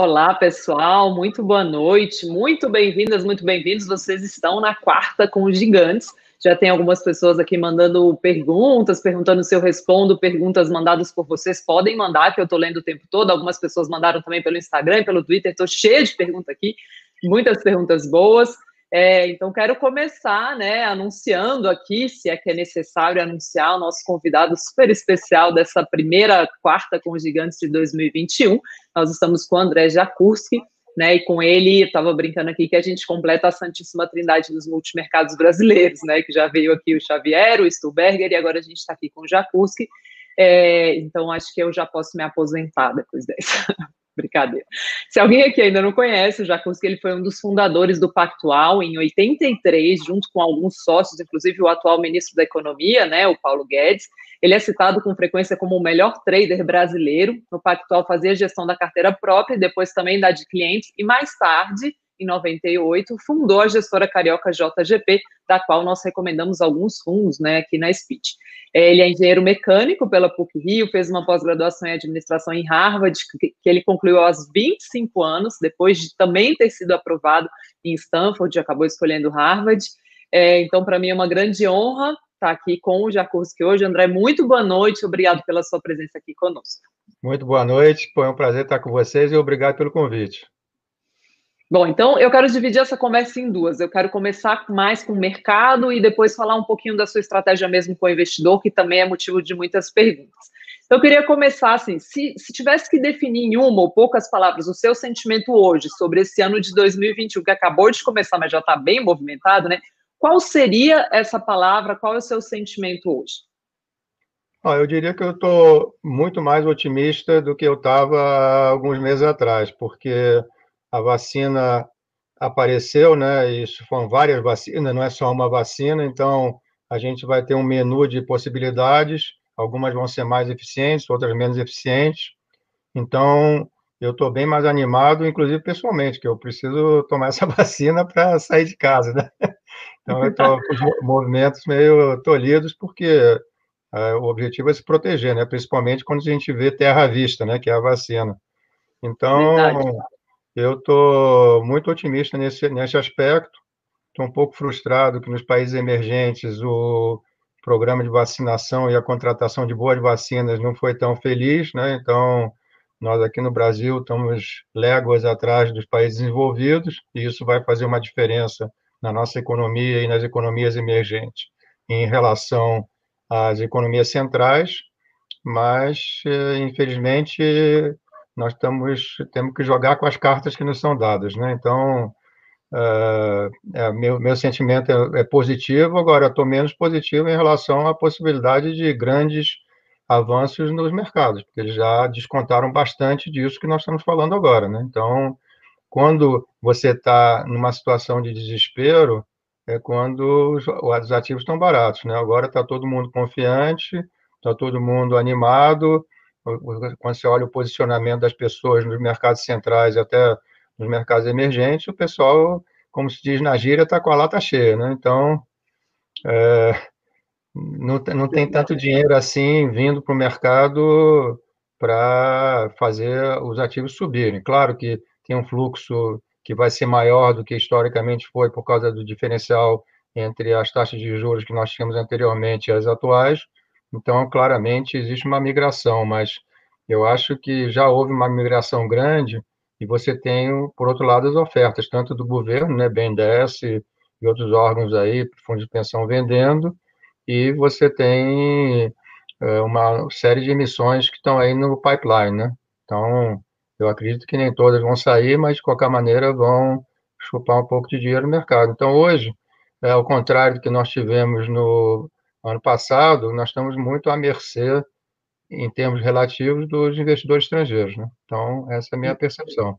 Olá, pessoal, muito boa noite, muito bem-vindas, muito bem-vindos. Vocês estão na quarta com os gigantes. Já tem algumas pessoas aqui mandando perguntas, perguntando se eu respondo perguntas mandadas por vocês. Podem mandar, que eu estou lendo o tempo todo. Algumas pessoas mandaram também pelo Instagram, pelo Twitter. Estou cheia de perguntas aqui, muitas perguntas boas. É, então, quero começar, né, anunciando aqui, se é que é necessário anunciar o nosso convidado super especial dessa primeira quarta com os gigantes de 2021. Nós estamos com o André Jakurski, né, e com ele, estava brincando aqui que a gente completa a Santíssima Trindade dos multimercados brasileiros, né, que já veio aqui o Xavier, o Stuberger, e agora a gente está aqui com o Jakurski. É, então, acho que eu já posso me aposentar depois dessa. Brincadeira. Se alguém aqui ainda não conhece, o Jacuzzi, ele foi um dos fundadores do Pactual em 83, junto com alguns sócios, inclusive o atual ministro da Economia, né, o Paulo Guedes. Ele é citado com frequência como o melhor trader brasileiro. No Pactual fazia gestão da carteira própria depois também da de clientes, e mais tarde em 98, fundou a gestora carioca JGP, da qual nós recomendamos alguns fundos né, aqui na Speech. É, ele é engenheiro mecânico pela PUC-Rio, fez uma pós-graduação em administração em Harvard, que, ele concluiu aos 25 anos, depois de também ter sido aprovado em Stanford, acabou escolhendo Harvard. É, então, para mim é uma grande honra estar aqui com o Jakurski hoje. André, muito boa noite, obrigado pela sua presença aqui conosco. Muito boa noite, foi um prazer estar com vocês e obrigado pelo convite. Bom, então eu quero dividir essa conversa em duas. Eu quero começar mais com o mercado e depois falar um pouquinho da sua estratégia mesmo com o investidor, que também é motivo de muitas perguntas. Então, eu queria começar assim: se, se tivesse que definir em uma ou poucas palavras o seu sentimento hoje sobre esse ano de 2021, que acabou de começar, mas já está bem movimentado, né? Qual seria essa palavra? Qual é o seu sentimento hoje? Ah, eu diria que eu estou muito mais otimista do que eu estava alguns meses atrás, porque a vacina apareceu, né? Isso foram várias vacinas, não é só uma vacina, então a gente vai ter um menu de possibilidades, algumas vão ser mais eficientes, outras menos eficientes. Então, eu estou bem mais animado, inclusive pessoalmente, que eu preciso tomar essa vacina para sair de casa, né? Então, eu estou com os movimentos meio tolhidos, porque é, o objetivo é se proteger, né? Principalmente quando a gente vê terra à vista, né? Que é a vacina. Então, Verdade. Eu estou muito otimista nesse, nesse aspecto. Estou um pouco frustrado que nos países emergentes o programa de vacinação e a contratação de boas vacinas não foi tão feliz, né? Então, nós aqui no Brasil estamos léguas atrás dos países desenvolvidos e isso vai fazer uma diferença na nossa economia e nas economias emergentes em relação às economias centrais, mas, eh, infelizmente, nós estamos, temos que jogar com as cartas que nos são dadas, né? Então, uh, é, meu, meu sentimento é, é positivo, agora estou menos positivo em relação à possibilidade de grandes avanços nos mercados, porque eles já descontaram bastante disso que nós estamos falando agora, né? Então, quando você está numa situação de desespero, é quando os, os ativos estão baratos, né? Agora está todo mundo confiante, está todo mundo animado, quando você olha o posicionamento das pessoas nos mercados centrais e até nos mercados emergentes, o pessoal, como se diz na gíria, está com a lata cheia, né? Então, é, não, não tem tanto dinheiro assim vindo para o mercado para fazer os ativos subirem. Claro que tem um fluxo que vai ser maior do que historicamente foi por causa do diferencial entre as taxas de juros que nós tínhamos anteriormente e as atuais, então, claramente, existe uma migração, mas eu acho que já houve uma migração grande e você tem, por outro lado, as ofertas, tanto do governo, né, BNDES e outros órgãos aí, fundos de pensão vendendo, e você tem é, uma série de emissões que estão aí no pipeline, né? Então, eu acredito que nem todas vão sair, mas de qualquer maneira vão chupar um pouco de dinheiro no mercado. Então, hoje, é, ao contrário do que nós tivemos no Ano passado, nós estamos muito à mercê, em termos relativos, dos investidores estrangeiros. Né? Então, essa é a minha percepção.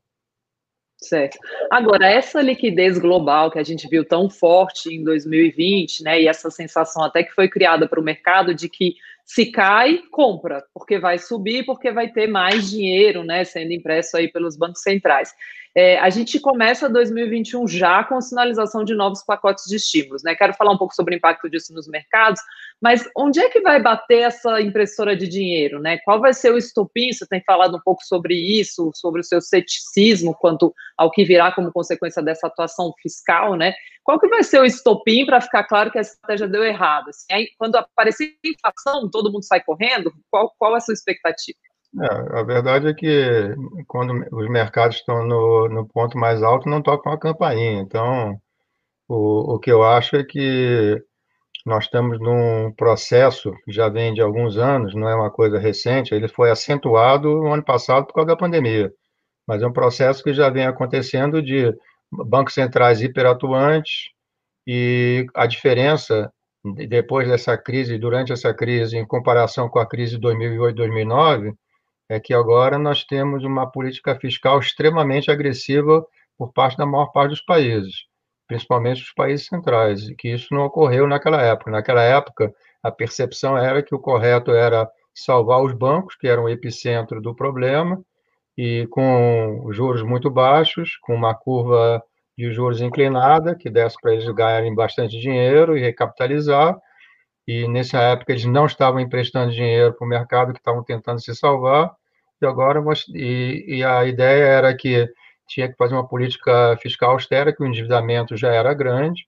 Certo. Agora, essa liquidez global que a gente viu tão forte em 2020, né, e essa sensação até que foi criada para o mercado de que Se cai, compra, porque vai subir, porque vai ter mais dinheiro, né, sendo impresso aí pelos bancos centrais. É, a gente começa 2021 já com sinalização de novos pacotes de estímulos, né? Quero falar um pouco sobre o impacto disso nos mercados, mas onde é que vai bater essa impressora de dinheiro, né? Qual vai ser o estopim? Você tem falado um pouco sobre isso, sobre o seu ceticismo quanto ao que virá como consequência dessa atuação fiscal, né? Qual que vai ser o estopim para ficar claro que a estratégia deu errado? Assim, aí, quando aparecer inflação, todo mundo sai correndo? Qual, qual é a sua expectativa? É, a verdade é que quando os mercados estão no, no ponto mais alto, não tocam a campainha. Então, o, o que eu acho é que nós estamos num processo que já vem de alguns anos, não é uma coisa recente, ele foi acentuado no ano passado por causa da pandemia, mas é um processo que já vem acontecendo de bancos centrais hiperatuantes e a diferença depois dessa crise, durante essa crise, em comparação com a crise de 2008, 2009, é que agora nós temos uma política fiscal extremamente agressiva por parte da maior parte dos países, principalmente os países centrais, e que isso não ocorreu naquela época. Naquela época, a percepção era que o correto era salvar os bancos, que eram o epicentro do problema, e com juros muito baixos, com uma curva de juros inclinada, que desse para eles ganharem bastante dinheiro e recapitalizar, e nessa época eles não estavam emprestando dinheiro para o mercado, que estavam tentando se salvar, e agora e, e a ideia era que tinha que fazer uma política fiscal austera, que o endividamento já era grande,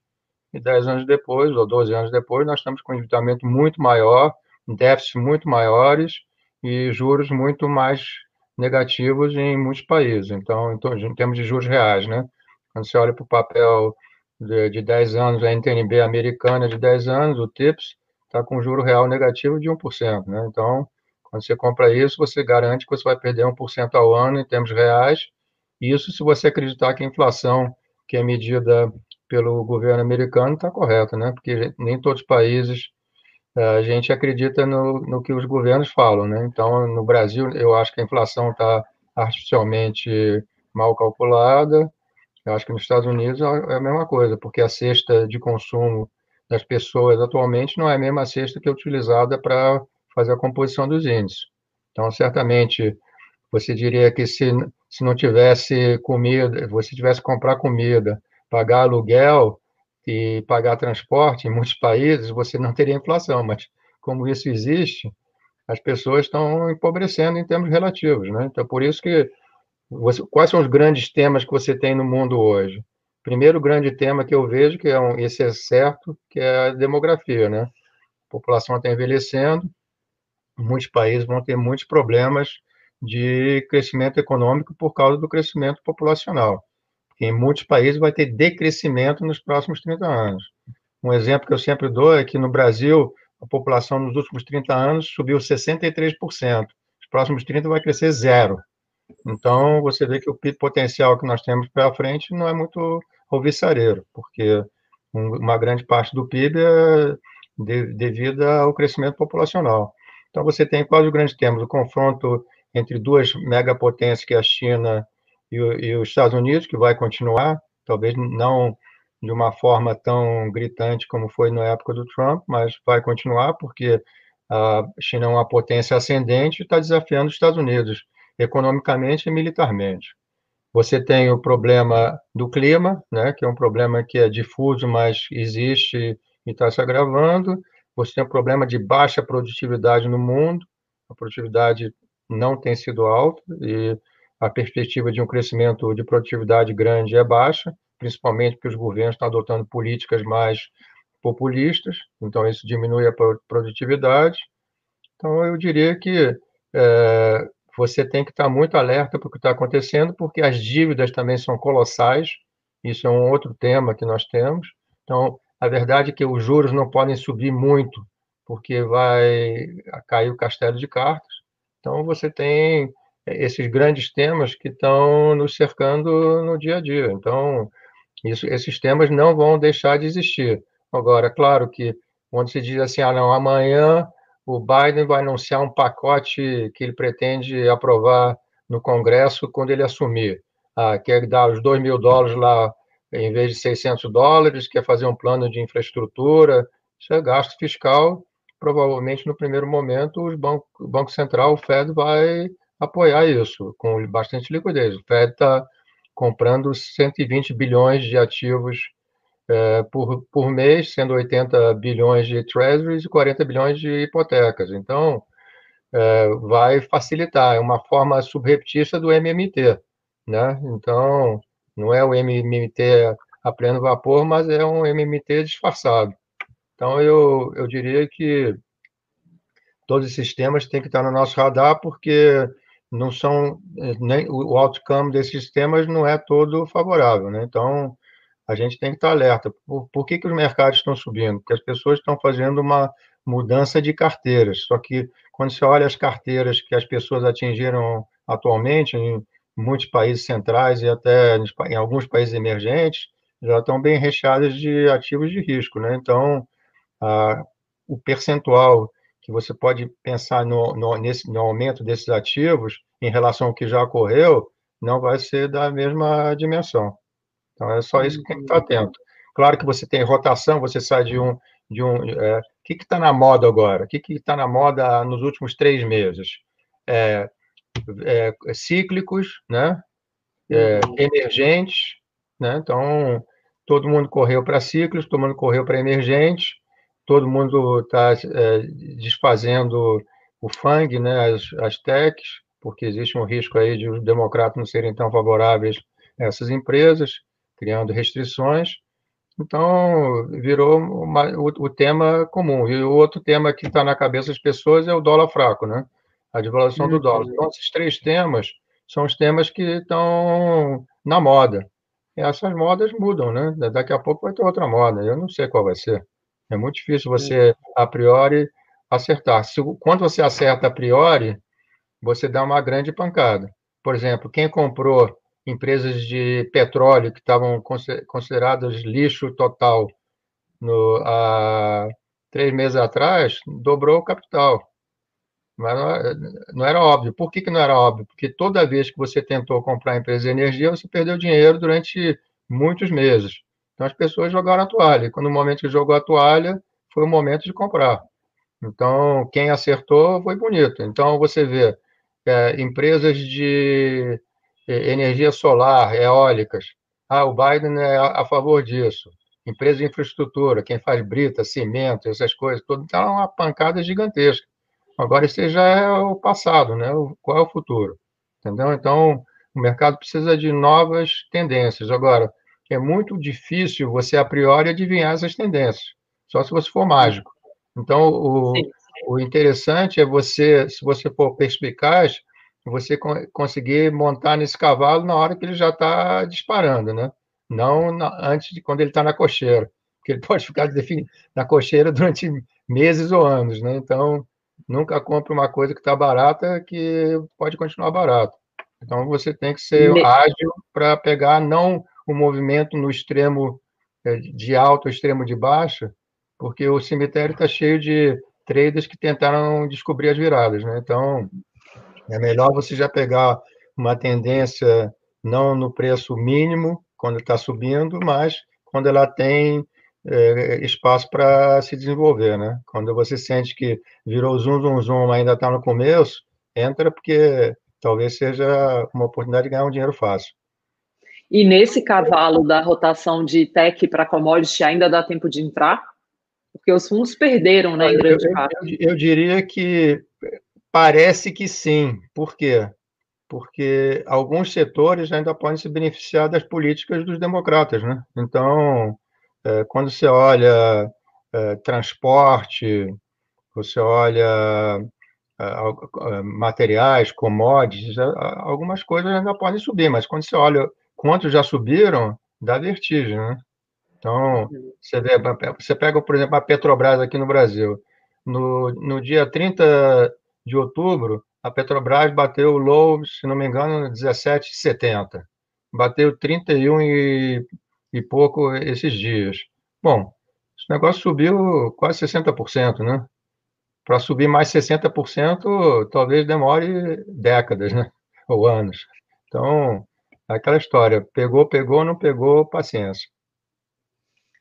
e 10 anos depois, ou 12 anos depois, nós estamos com um endividamento muito maior, déficits muito maiores e juros muito mais negativos em muitos países. Então, em termos de juros reais, né? Quando você olha para o papel de, de 10 anos, a NTNB americana de 10 anos, o TIPS, está com juro real negativo de 1%, né? Então, quando você compra isso, você garante que você vai perder 1% ao ano em termos reais. Isso se você acreditar que a inflação que é medida pelo governo americano está correta, né? Porque nem todos os países eh, a gente acredita no, no que os governos falam, né? Então, no Brasil, eu acho que a inflação está artificialmente mal calculada. Eu acho que nos Estados Unidos é a mesma coisa, porque a cesta de consumo das pessoas atualmente não é a mesma cesta que é utilizada para fazer a composição dos índices. Então, certamente, você diria que se, se não tivesse comida, você tivesse que comprar comida, pagar aluguel e pagar transporte em muitos países, você não teria inflação, mas como isso existe, as pessoas estão empobrecendo em termos relativos, né? Então, por isso que você, quais são os grandes temas que você tem no mundo hoje? Primeiro grande tema que eu vejo, que é um, esse é certo, que é a demografia, né? A população está envelhecendo, muitos países vão ter muitos problemas de crescimento econômico por causa do crescimento populacional. Em muitos países vai ter decrescimento nos próximos 30 anos. Um exemplo que eu sempre dou é que no Brasil a população nos últimos 30 anos subiu 63%. Nos próximos 30 vai crescer zero. Então, você vê que o potencial que nós temos para frente não é muito alvissareiro, porque uma grande parte do PIB é devido ao crescimento populacional. Então, você tem quase o grande tema, o confronto entre duas megapotências, que é a China e, o, e os Estados Unidos, que vai continuar, talvez não de uma forma tão gritante como foi na época do Trump, mas vai continuar, porque a China é uma potência ascendente e está desafiando os Estados Unidos, economicamente e militarmente. Você tem o problema do clima, né, que é um problema que é difuso, mas existe e está se agravando você tem um problema de baixa produtividade no mundo, a produtividade não tem sido alta e a perspectiva de um crescimento de produtividade grande é baixa, principalmente porque os governos estão adotando políticas mais populistas, então isso diminui a produtividade. Então, eu diria que é, você tem que estar muito alerta para o que está acontecendo, porque as dívidas também são colossais, isso é um outro tema que nós temos. Então, a verdade é que os juros não podem subir muito, porque vai cair o castelo de cartas. Então, você tem esses grandes temas que estão nos cercando no dia a dia. Então, isso, esses temas não vão deixar de existir. Agora, claro que quando se diz assim, ah, não, amanhã o Biden vai anunciar um pacote que ele pretende aprovar no Congresso quando ele assumir. Ah, quer dar os 2 mil dólares lá em vez de 600 dólares, quer fazer um plano de infraestrutura, isso é gasto fiscal provavelmente no primeiro momento os banco, o Banco Central, o Fed, vai apoiar isso com bastante liquidez. O Fed está comprando 120 bilhões de ativos é, por, por mês, sendo 80 bilhões de treasuries e 40 bilhões de hipotecas. Então, é, vai facilitar, é uma forma subreptícia do MMT, né? Então, não é o MMT a pleno vapor, mas é um MMT disfarçado. Então, eu, eu diria que todos esses temas têm que estar no nosso radar, porque não são nem o outcome desses sistemas não é todo favorável, né? Então a gente tem que estar alerta. Por, por que, que os mercados estão subindo? Porque as pessoas estão fazendo uma mudança de carteiras. Só que quando você olha as carteiras que as pessoas atingiram atualmente em muitos países centrais e até em alguns países emergentes, já estão bem recheadas de ativos de risco, né? Então a, o percentual que você pode pensar no, no, nesse, no aumento desses ativos em relação ao que já ocorreu, não vai ser da mesma dimensão. Então, é só isso que tem que estar atento. Claro que você tem rotação, você sai de um. De um é, o que está na moda agora? O que está na moda nos últimos três meses? É, é, cíclicos, né? É, emergentes, né? Então, todo mundo correu para ciclos, todo mundo correu para emergentes, todo mundo está é, desfazendo o FANG, né, as, as techs, porque existe um risco aí de os democratas não serem tão favoráveis a essas empresas, criando restrições. Então, virou uma, o, o, tema comum. E o outro tema que está na cabeça das pessoas é o dólar fraco, né? A devaluação do dólar. Então, esses três temas são os temas que estão na moda. E essas modas mudam, né? Daqui a pouco vai ter outra moda. Eu não sei qual vai ser. É muito difícil você, a priori, acertar. Se, quando você acerta a priori, você dá uma grande pancada. Por exemplo, quem comprou empresas de petróleo que estavam consideradas lixo total no, há três meses atrás, dobrou o capital. Mas não, não era óbvio. Por que, que não era óbvio? Porque toda vez que você tentou comprar empresa de energia, você perdeu dinheiro durante muitos meses. Então as pessoas jogaram a toalha. E quando o momento que jogou a toalha, foi o momento de comprar. Então, quem acertou foi bonito. Então, você vê é, empresas de é, energia solar, eólicas. Ah, o Biden é a, favor disso. Empresa de infraestrutura, quem faz brita, cimento, essas coisas, tudo, está uma pancada gigantesca. Agora, esse já é o passado, né? Qual é o futuro? Entendeu? Então, o mercado precisa de novas tendências. Agora, é muito difícil você, a priori, adivinhar essas tendências, só se você for mágico. Então, o, o interessante é você, se você for perspicaz, você conseguir montar nesse cavalo na hora que ele já está disparando, né? Não na, antes de quando ele está na cocheira, porque ele pode ficar na cocheira durante meses ou anos, né? Então, nunca compre uma coisa que está barata que pode continuar barato. Então, você tem que ser ágil para pegar não o movimento no extremo é, de alto, extremo de baixo, porque o cemitério está cheio de traders que tentaram descobrir as viradas, né? Então, é melhor você já pegar uma tendência não no preço mínimo, quando está subindo, mas quando ela tem é, espaço para se desenvolver, né? Quando você sente que virou zoom, zoom, zoom, ainda está no começo, entra porque talvez seja uma oportunidade de ganhar um dinheiro fácil. E nesse cavalo da rotação de tech para commodity ainda dá tempo de entrar? Porque os fundos perderam, né, em grande eu, parte. Eu, eu diria que parece que sim. Por quê? Porque alguns setores ainda podem se beneficiar das políticas dos democratas, né? Então, é, quando você olha é, transporte, você olha é, materiais, commodities, algumas coisas ainda podem subir, mas quando você olha quantos já subiram, dá vertigem, né? Então, você, vê, você pega, por exemplo, a Petrobras aqui no Brasil. No, no dia 30 de outubro, a Petrobras bateu o low, se não me engano, 17,70. Bateu 31 e, e pouco esses dias. Bom, esse negócio subiu quase 60%, né? Para subir mais 60%, talvez demore décadas, né? Ou anos. Então, aquela história, pegou, pegou, não pegou, paciência.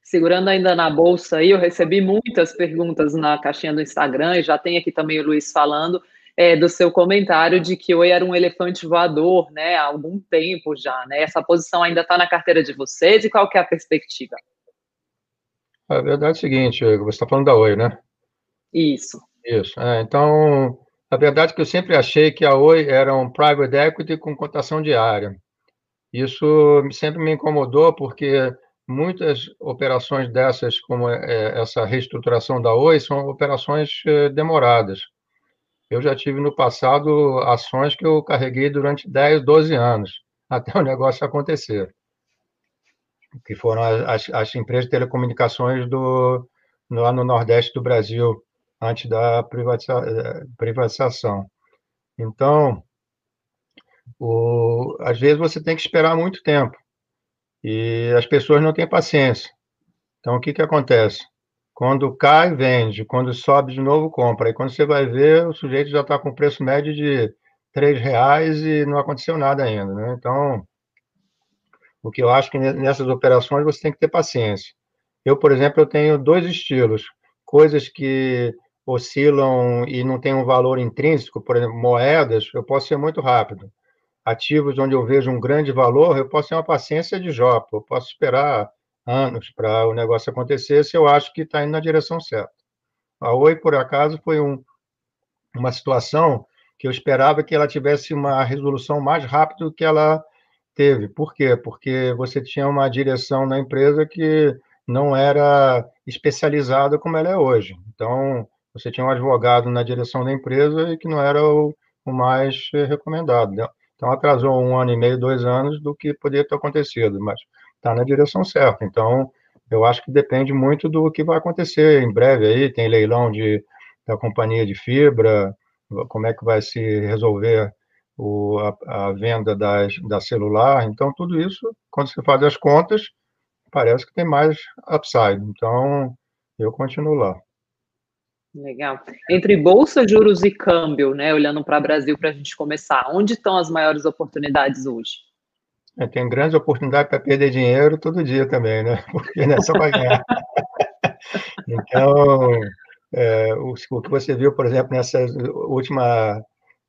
Segurando ainda na bolsa aí, eu recebi muitas perguntas na caixinha do Instagram e já tem aqui também o Luiz falando é, do seu comentário de que Oi era um elefante voador, né, há algum tempo já, né? Essa posição ainda está na carteira de vocês e qual que é a perspectiva? A verdade é o seguinte, você está falando da Oi, né? Isso. Isso. É, então, a verdade é que eu sempre achei que a Oi era um private equity com cotação diária. Isso sempre me incomodou porque muitas operações dessas, como é, essa reestruturação da Oi, são operações é, demoradas. Eu já tive no passado ações que eu carreguei durante 10, 12 anos, até o negócio acontecer. Que foram as, as empresas de telecomunicações do, lá no Nordeste do Brasil, antes da privatiza, eh, privatização. Então, o, às vezes você tem que esperar muito tempo e as pessoas não têm paciência. Então, o que, que acontece? Quando cai, vende. Quando sobe de novo, compra. E quando você vai ver, o sujeito já está com preço médio de R$ reais e não aconteceu nada ainda. Né? Então, o que eu acho que nessas operações você tem que ter paciência. Eu, por exemplo, eu tenho dois estilos. Coisas que oscilam e não têm um valor intrínseco, por exemplo, moedas, eu posso ser muito rápido. Ativos onde eu vejo um grande valor, eu posso ter uma paciência de Jó, eu posso esperar anos para o negócio acontecer se eu acho que está indo na direção certa. A Oi, por acaso, foi um, uma situação que eu esperava que ela tivesse uma resolução mais rápida do que ela teve. Por quê? Porque você tinha uma direção na empresa que não era especializada como ela é hoje. Então, você tinha um advogado na direção da empresa e que não era o, o mais recomendado. Né? Então, atrasou um ano e meio, dois anos do que poderia ter acontecido, mas está na direção certa. Então, eu acho que depende muito do que vai acontecer em breve aí. Tem leilão de, da companhia de fibra, como é que vai se resolver o, a, a, venda das, da celular. Então, tudo isso, quando você faz as contas, parece que tem mais upside. Então, eu continuo lá. Legal. Entre bolsa, juros e câmbio, né? Olhando para o Brasil para a gente começar, onde estão as maiores oportunidades hoje? É, tem grandes oportunidades para perder dinheiro todo dia também, né? Porque não é só para ganhar. então, é, o, o, que você viu, por exemplo, nessa última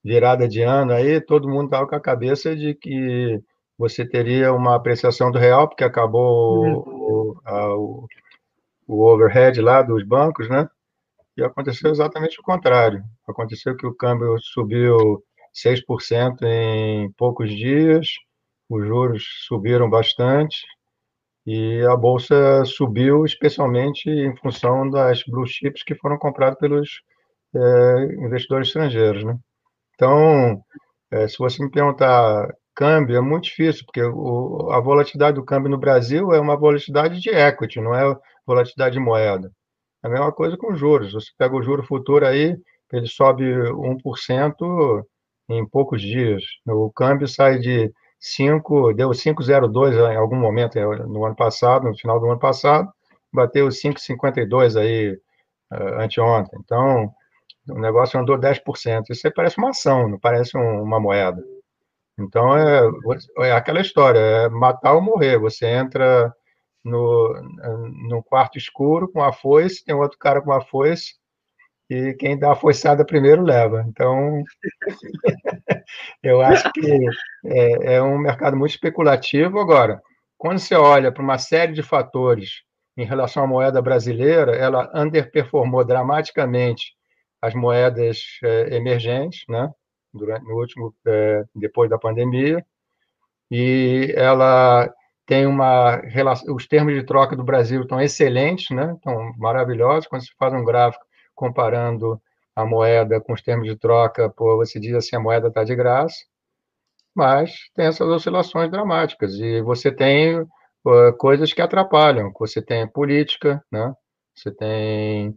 virada de ano aí, todo mundo estava com a cabeça de que você teria uma apreciação do real, porque acabou uhum. o, a, o, o overhead lá dos bancos, né? E aconteceu exatamente o contrário. Aconteceu que o câmbio subiu 6% em poucos dias, os juros subiram bastante e a bolsa subiu especialmente em função das blue chips que foram compradas pelos é, investidores estrangeiros, né? Então, é, se você me perguntar câmbio, é muito difícil, porque o, a volatilidade do câmbio no Brasil é uma volatilidade de equity, não é volatilidade de moeda. É a mesma coisa com juros. Você pega o juro futuro aí, ele sobe 1% em poucos dias. O câmbio sai de 5, deu 5,02 em algum momento no ano passado, no final do ano passado, bateu 5,52 aí uh, anteontem. Então, o negócio andou 10%. Isso aí parece uma ação, não parece um, uma moeda. Então, é, é aquela história, é matar ou morrer. Você entra no, no quarto escuro com a foice, tem outro cara com a foice, e quem dá a foiçada primeiro leva. Então, eu acho que é, é, um mercado muito especulativo. Agora, quando você olha para uma série de fatores em relação à moeda brasileira, ela underperformou dramaticamente as moedas é, emergentes, né? Durante no último, é, depois da pandemia, e ela tem uma relação, os termos de troca do Brasil estão excelentes, né? Estão maravilhosos. Quando se faz um gráfico comparando a moeda com os termos de troca, pô, você diz assim, a moeda está de graça, mas tem essas oscilações dramáticas e você tem coisas que atrapalham. Você tem política, né? Você tem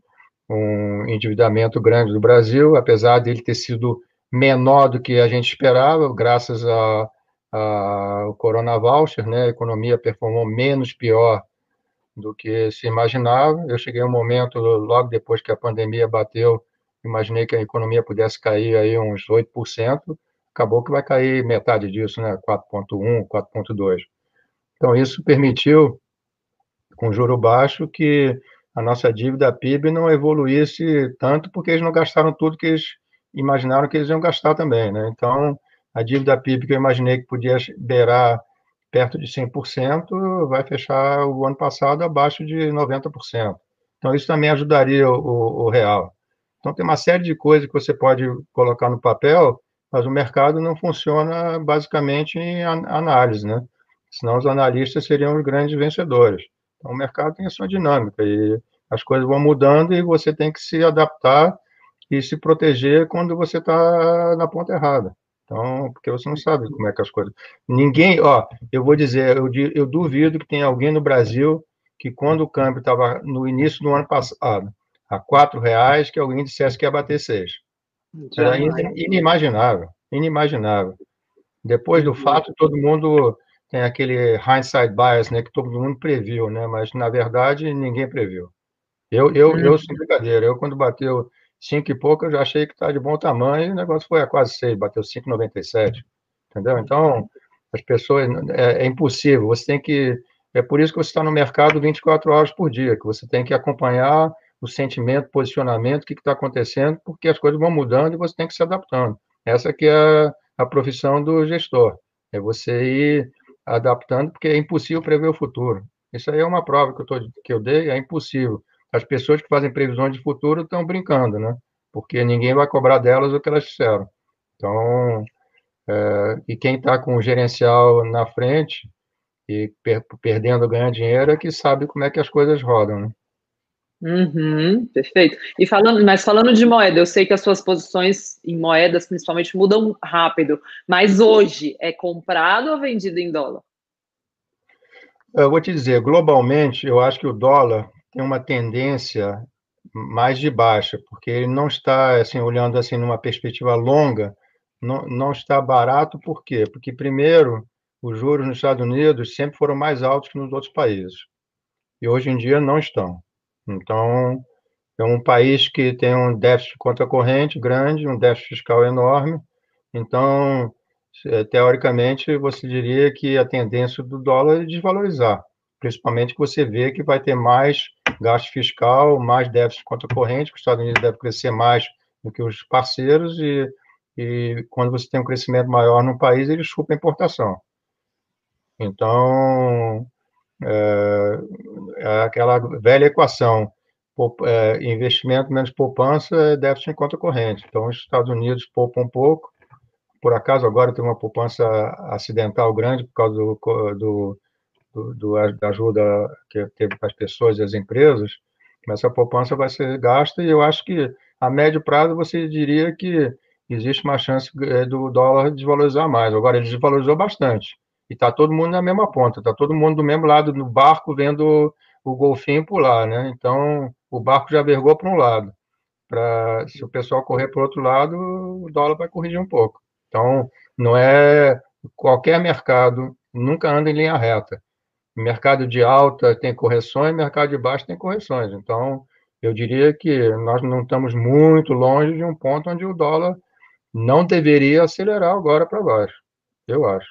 um endividamento grande do Brasil, apesar dele ter sido menor do que a gente esperava, graças a o Corona Voucher, né, a economia performou menos pior do que se imaginava. Eu cheguei um momento, logo depois que a pandemia bateu, imaginei que a economia pudesse cair aí uns 8%, acabou que vai cair metade disso, né, 4,1%, 4,2%. Então, isso permitiu com juro baixo, que a nossa dívida PIB não evoluísse tanto, porque eles não gastaram tudo que eles imaginaram que eles iam gastar também, né? Então, a dívida PIB que eu imaginei que podia beirar perto de 100%, vai fechar o ano passado abaixo de 90%. Então, isso também ajudaria o, o real. Então, tem uma série de coisas que você pode colocar no papel, mas o mercado não funciona basicamente em análise, né? Senão os analistas seriam os grandes vencedores. Então, o mercado tem a sua dinâmica e as coisas vão mudando e você tem que se adaptar e se proteger quando você está na ponta errada. Então, porque você não sabe como é que as coisas. Ninguém, ó, eu vou dizer, eu, eu duvido que tenha alguém no Brasil que quando o câmbio estava no início do ano passado a quatro reais, que alguém dissesse que ia bater seis. Era inimaginável, inimaginável. Depois do fato, todo mundo tem aquele hindsight bias, né, que todo mundo previu, né, mas na verdade ninguém previu. Eu, eu, eu sem brincadeira, eu quando bateu cinco e pouco, eu já achei que está de bom tamanho, o negócio foi a quase seis, bateu 5,97, entendeu? Então, as pessoas, é, é, impossível, você tem que, é por isso que você está no mercado 24 horas por dia, que você tem que acompanhar o sentimento, posicionamento, o que está acontecendo, porque as coisas vão mudando e você tem que se adaptando. Essa que é a, a profissão do gestor, é você ir adaptando, porque é impossível prever o futuro. Isso aí é uma prova que eu, tô, que eu dei, é impossível as pessoas que fazem previsões de futuro estão brincando, né? Porque ninguém vai cobrar delas o que elas disseram. Então, é, e quem está com o gerencial na frente e per, perdendo, ganhando dinheiro, é que sabe como é que as coisas rodam, né? Uhum, perfeito. E falando, mas falando de moeda, eu sei que as suas posições em moedas, principalmente, mudam rápido. Mas hoje é comprado ou vendido em dólar? Eu vou te dizer, globalmente, eu acho que o dólar tem uma tendência mais de baixa, porque ele não está, assim, olhando assim numa perspectiva longa, não, não está barato, por quê? Porque, primeiro, os juros nos Estados Unidos sempre foram mais altos que nos outros países, e hoje em dia não estão. Então, é um país que tem um déficit contra corrente grande, um déficit fiscal enorme, então, teoricamente, você diria que a tendência do dólar é desvalorizar principalmente que você vê que vai ter mais gasto fiscal, mais déficit contra corrente, que os Estados Unidos deve crescer mais do que os parceiros, e, e quando você tem um crescimento maior no país, ele chupa a importação. Então, é, é aquela velha equação, é, investimento menos poupança déficit em conta corrente. Então, os Estados Unidos poupam um pouco, por acaso agora tem uma poupança acidental grande por causa do, do do, da ajuda que teve para as pessoas e as empresas, essa poupança vai ser gasta e eu acho que a médio prazo você diria que existe uma chance é, do dólar desvalorizar mais. Agora, ele desvalorizou bastante. E está todo mundo na mesma ponta, está todo mundo do mesmo lado do barco vendo o golfinho pular, né? Então, o barco já vergou para um lado. Pra, se o pessoal correr para o outro lado, o dólar vai corrigir um pouco. Então, não é qualquer mercado nunca anda em linha reta mercado de alta tem correções, mercado de baixo tem correções. Então, eu diria que nós não estamos muito longe de um ponto onde o dólar não deveria acelerar agora para baixo, eu acho.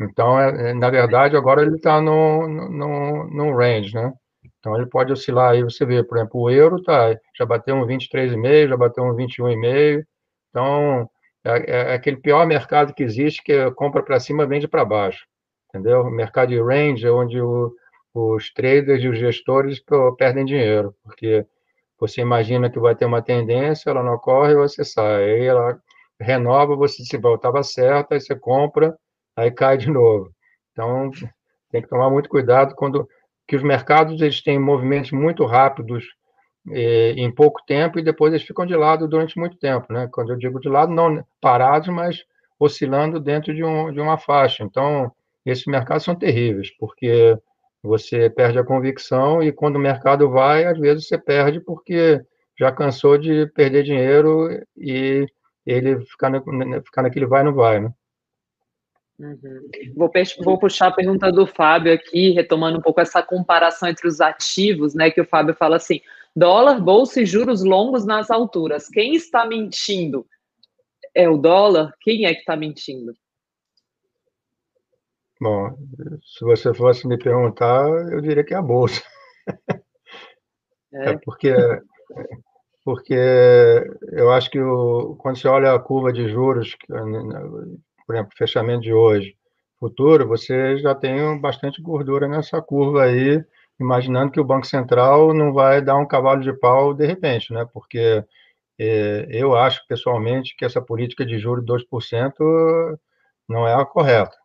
Então, é, é, na verdade, agora ele está no, no, no range, né? Então, ele pode oscilar aí, você vê, por exemplo, o euro tá, já bateu um 23,5, já bateu um 21,5. Então, é, é aquele pior mercado que existe, que é compra para cima, vende para baixo entendeu? O mercado de range é onde o, os traders e os gestores perdem dinheiro, porque você imagina que vai ter uma tendência, ela não ocorre, você sai, aí ela renova, você se voltava certo, aí você compra, aí cai de novo. Então, tem que tomar muito cuidado quando que os mercados eles têm movimentos muito rápidos eh, em pouco tempo e depois eles ficam de lado durante muito tempo, né? Quando eu digo de lado, não parados, mas oscilando dentro de, um, de uma faixa. Então, esses mercados são terríveis, porque você perde a convicção e quando o mercado vai, às vezes você perde porque já cansou de perder dinheiro e ele ficar, ficar naquele vai não vai, né? Uhum. Vou, vou, puxar a pergunta do Fábio aqui, retomando um pouco essa comparação entre os ativos, né? Que o Fábio fala assim: dólar, bolsa e juros longos nas alturas. Quem está mentindo? É o dólar? Quem é que está mentindo? Bom, se você fosse me perguntar, eu diria que é a bolsa. É, é porque porque eu acho que o, quando você olha a curva de juros, por exemplo, fechamento de hoje, futuro, você já tem bastante gordura nessa curva aí, imaginando que o Banco Central não vai dar um cavalo de pau de repente, né? Porque é, eu acho pessoalmente que essa política de juros de 2% não é a correta.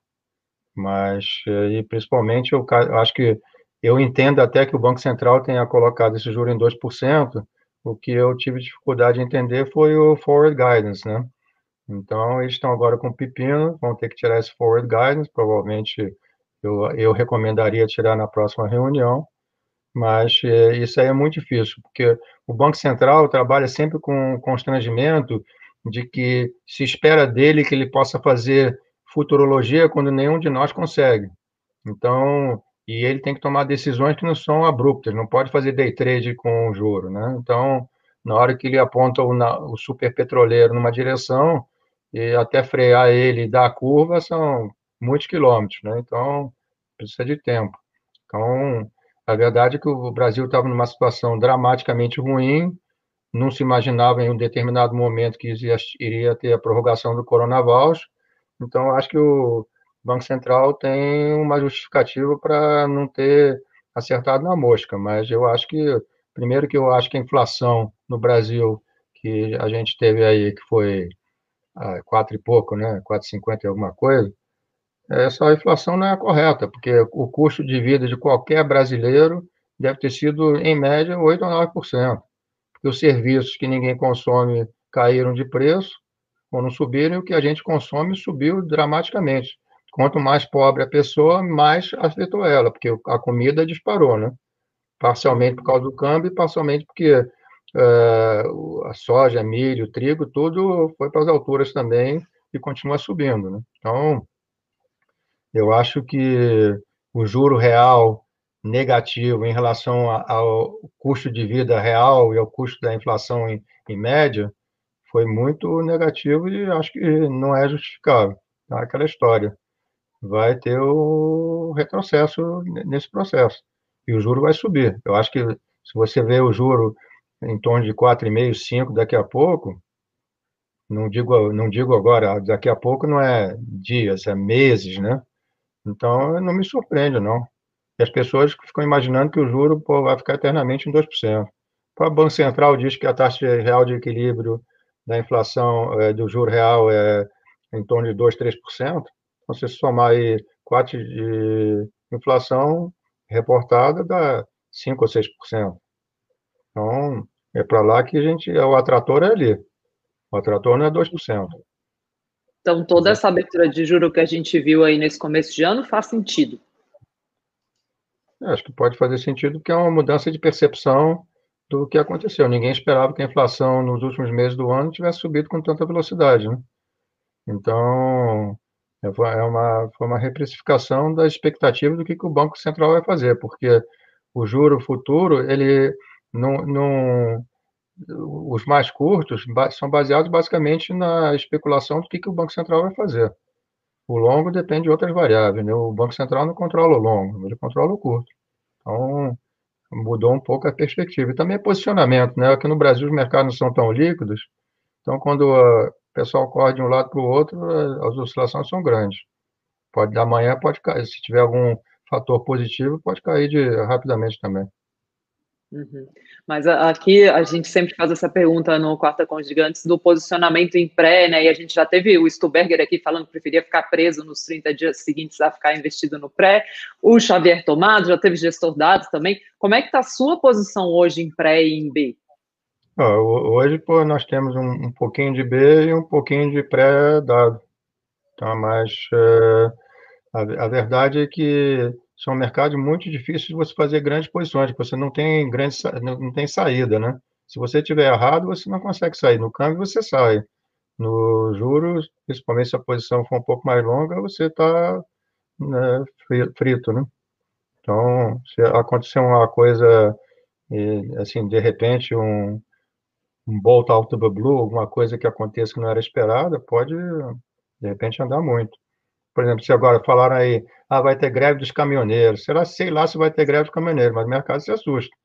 Mas, e principalmente, eu, eu acho que eu entendo até que o Banco Central tenha colocado esse juro em 2%, o que eu tive dificuldade de entender foi o forward guidance, né? Então, eles estão agora com pepino, vão ter que tirar esse forward guidance, provavelmente eu, eu recomendaria tirar na próxima reunião, mas é, isso aí é muito difícil, porque o Banco Central trabalha sempre com constrangimento de que se espera dele que ele possa fazer futurologia quando nenhum de nós consegue. Então, e ele tem que tomar decisões que não são abruptas, não pode fazer day trade com o juro, né? Então, na hora que ele aponta o, na, o super petroleiro numa direção, e até frear ele e dar a curva são muitos quilômetros, né? Então, precisa de tempo. Então, a verdade é que o Brasil estava numa situação dramaticamente ruim, não se imaginava em um determinado momento que iria ter a prorrogação do coronavírus, então acho que o Banco Central tem uma justificativa para não ter acertado na mosca, mas eu acho que, primeiro que eu acho que a inflação no Brasil, que a gente teve aí, que foi ah, quatro e pouco, né, 4,50 e alguma coisa, essa inflação não é correta, porque o custo de vida de qualquer brasileiro deve ter sido, em média, 8 ou 9%, porque os serviços que ninguém consome caíram de preço, subiram, e o que a gente consome subiu dramaticamente. Quanto mais pobre a pessoa, mais afetou ela, porque a comida disparou, né? Parcialmente por causa do câmbio e parcialmente porque é, a soja, milho, trigo, tudo foi para as alturas também e continua subindo, né? Então, eu acho que o juro real negativo em relação ao custo de vida real e ao custo da inflação em, em média foi muito negativo e acho que não é justificável. Tá? Aquela história vai ter o retrocesso nesse processo. E o juro vai subir. Eu acho que se você vê o juro em torno de 4,5, 5 daqui a pouco, não digo, não digo agora, daqui a pouco não é dias, é meses, né? Então, não me surpreende, não. E as pessoas ficam imaginando que o juro pô, vai ficar eternamente em 2%. O Banco Central diz que a taxa real de equilíbrio da inflação é, do juro real é em torno de 2, 3%. Então, se somar aí 4 de inflação reportada, dá 5 ou 6%. Então, é para lá que a gente, o atrator é ali. O atrator não é 2%. Então, toda essa abertura de juro que a gente viu aí nesse começo de ano faz sentido? É, acho que pode fazer sentido, porque é uma mudança de percepção do que aconteceu. Ninguém esperava que a inflação nos últimos meses do ano tivesse subido com tanta velocidade. Né? Então, é, é uma, foi uma reprecificação da expectativa do que, que o Banco Central vai fazer, porque o juro futuro, ele não, não os mais curtos são baseados basicamente na especulação do que, que o Banco Central vai fazer. O longo depende de outras variáveis. Né? O Banco Central não controla o longo, ele controla o curto. Então, mudou um pouco a perspectiva. E também posicionamento. Né? Aqui no Brasil os mercados não são tão líquidos, então quando o pessoal corre de um lado para o outro, as oscilações são grandes. Pode da manhã, pode cair. Se tiver algum fator positivo, pode cair de, rapidamente também. Uhum. Mas aqui a gente sempre faz essa pergunta no Quarta com os Gigantes do posicionamento em pré, né? E a gente já teve o Stuberger aqui falando que preferia ficar preso nos 30 dias seguintes a ficar investido no pré. O Xavier Tomado já teve gestor dados também. Como é que está a sua posição hoje em pré e em B? hoje pô, nós temos um, um, pouquinho de B e um pouquinho de pré dado. Tá? Mas uh, a, a verdade é que são mercados muito difíceis de você fazer grandes posições, porque você não tem grande, não tem saída, né? Se você tiver errado, você não consegue sair. No câmbio, você sai. No juros, principalmente se a posição for um pouco mais longa, você está né, frito, né? Então, se acontecer uma coisa, assim, de repente, um, um bolt out of the blue, alguma coisa que aconteça que não era esperada, pode, de repente, andar muito. Por exemplo, se agora falaram aí, ah, vai ter greve dos caminhoneiros, será, sei lá se vai ter greve dos caminhoneiros, mas o mercado se assusta.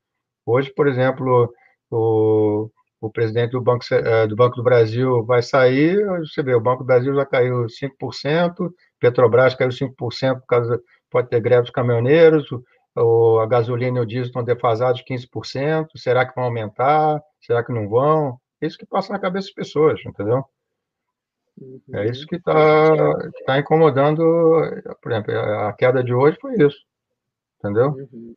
Hoje, por exemplo, o, o presidente do Banco, eh, do Banco do Brasil vai sair, você vê, o Banco do Brasil já caiu 5%, Petrobras caiu 5% por causa, pode ter greve dos caminhoneiros, o, a gasolina e o diesel estão defasados 15%, será que vão aumentar? Será que não vão? É isso que passa na cabeça das pessoas, entendeu? É isso que está tá incomodando, por exemplo, a queda de hoje foi isso, entendeu? Uhum.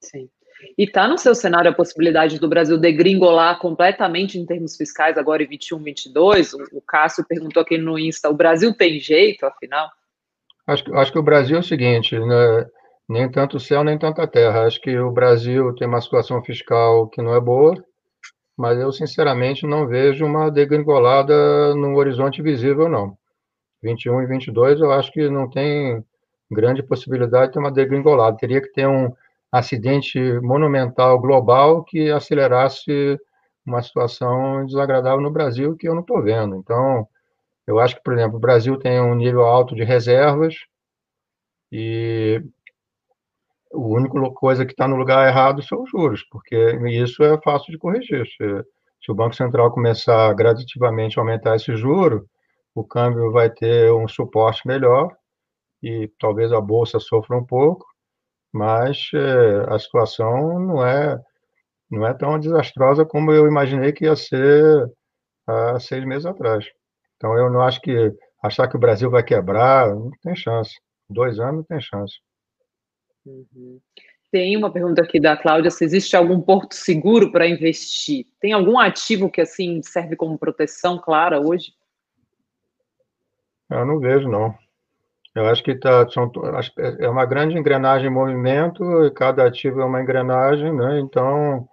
Sim. E está no seu cenário a possibilidade do Brasil degringolar completamente em termos fiscais agora em 21, 22? O, Cássio perguntou aqui no Insta, o Brasil tem jeito, afinal? Acho, acho que o Brasil é o seguinte, né? nem tanto o céu, nem tanta terra. Acho que o Brasil tem uma situação fiscal que não é boa, mas eu, sinceramente, não vejo uma degringolada no horizonte visível, não. 21 e 22, eu acho que não tem grande possibilidade de ter uma degringolada. Teria que ter um acidente monumental global que acelerasse uma situação desagradável no Brasil que eu não estou vendo. Então, eu acho que, por exemplo, o Brasil tem um nível alto de reservas e a única coisa que está no lugar errado são os juros, porque isso é fácil de corrigir. Se, se o Banco Central começar gradativamente a aumentar esse juro, o câmbio vai ter um suporte melhor e talvez a bolsa sofra um pouco, mas é, a situação não é não é tão desastrosa como eu imaginei que ia ser há seis meses atrás. Então eu não acho que achar que o Brasil vai quebrar não tem chance. Dois anos não tem chance. Uhum. Tem uma pergunta aqui da Cláudia: se existe algum porto seguro para investir? Tem algum ativo que assim serve como proteção clara hoje? Eu não vejo, não. Eu acho que tá, são, é uma grande engrenagem em movimento, e cada ativo é uma engrenagem, né? Então,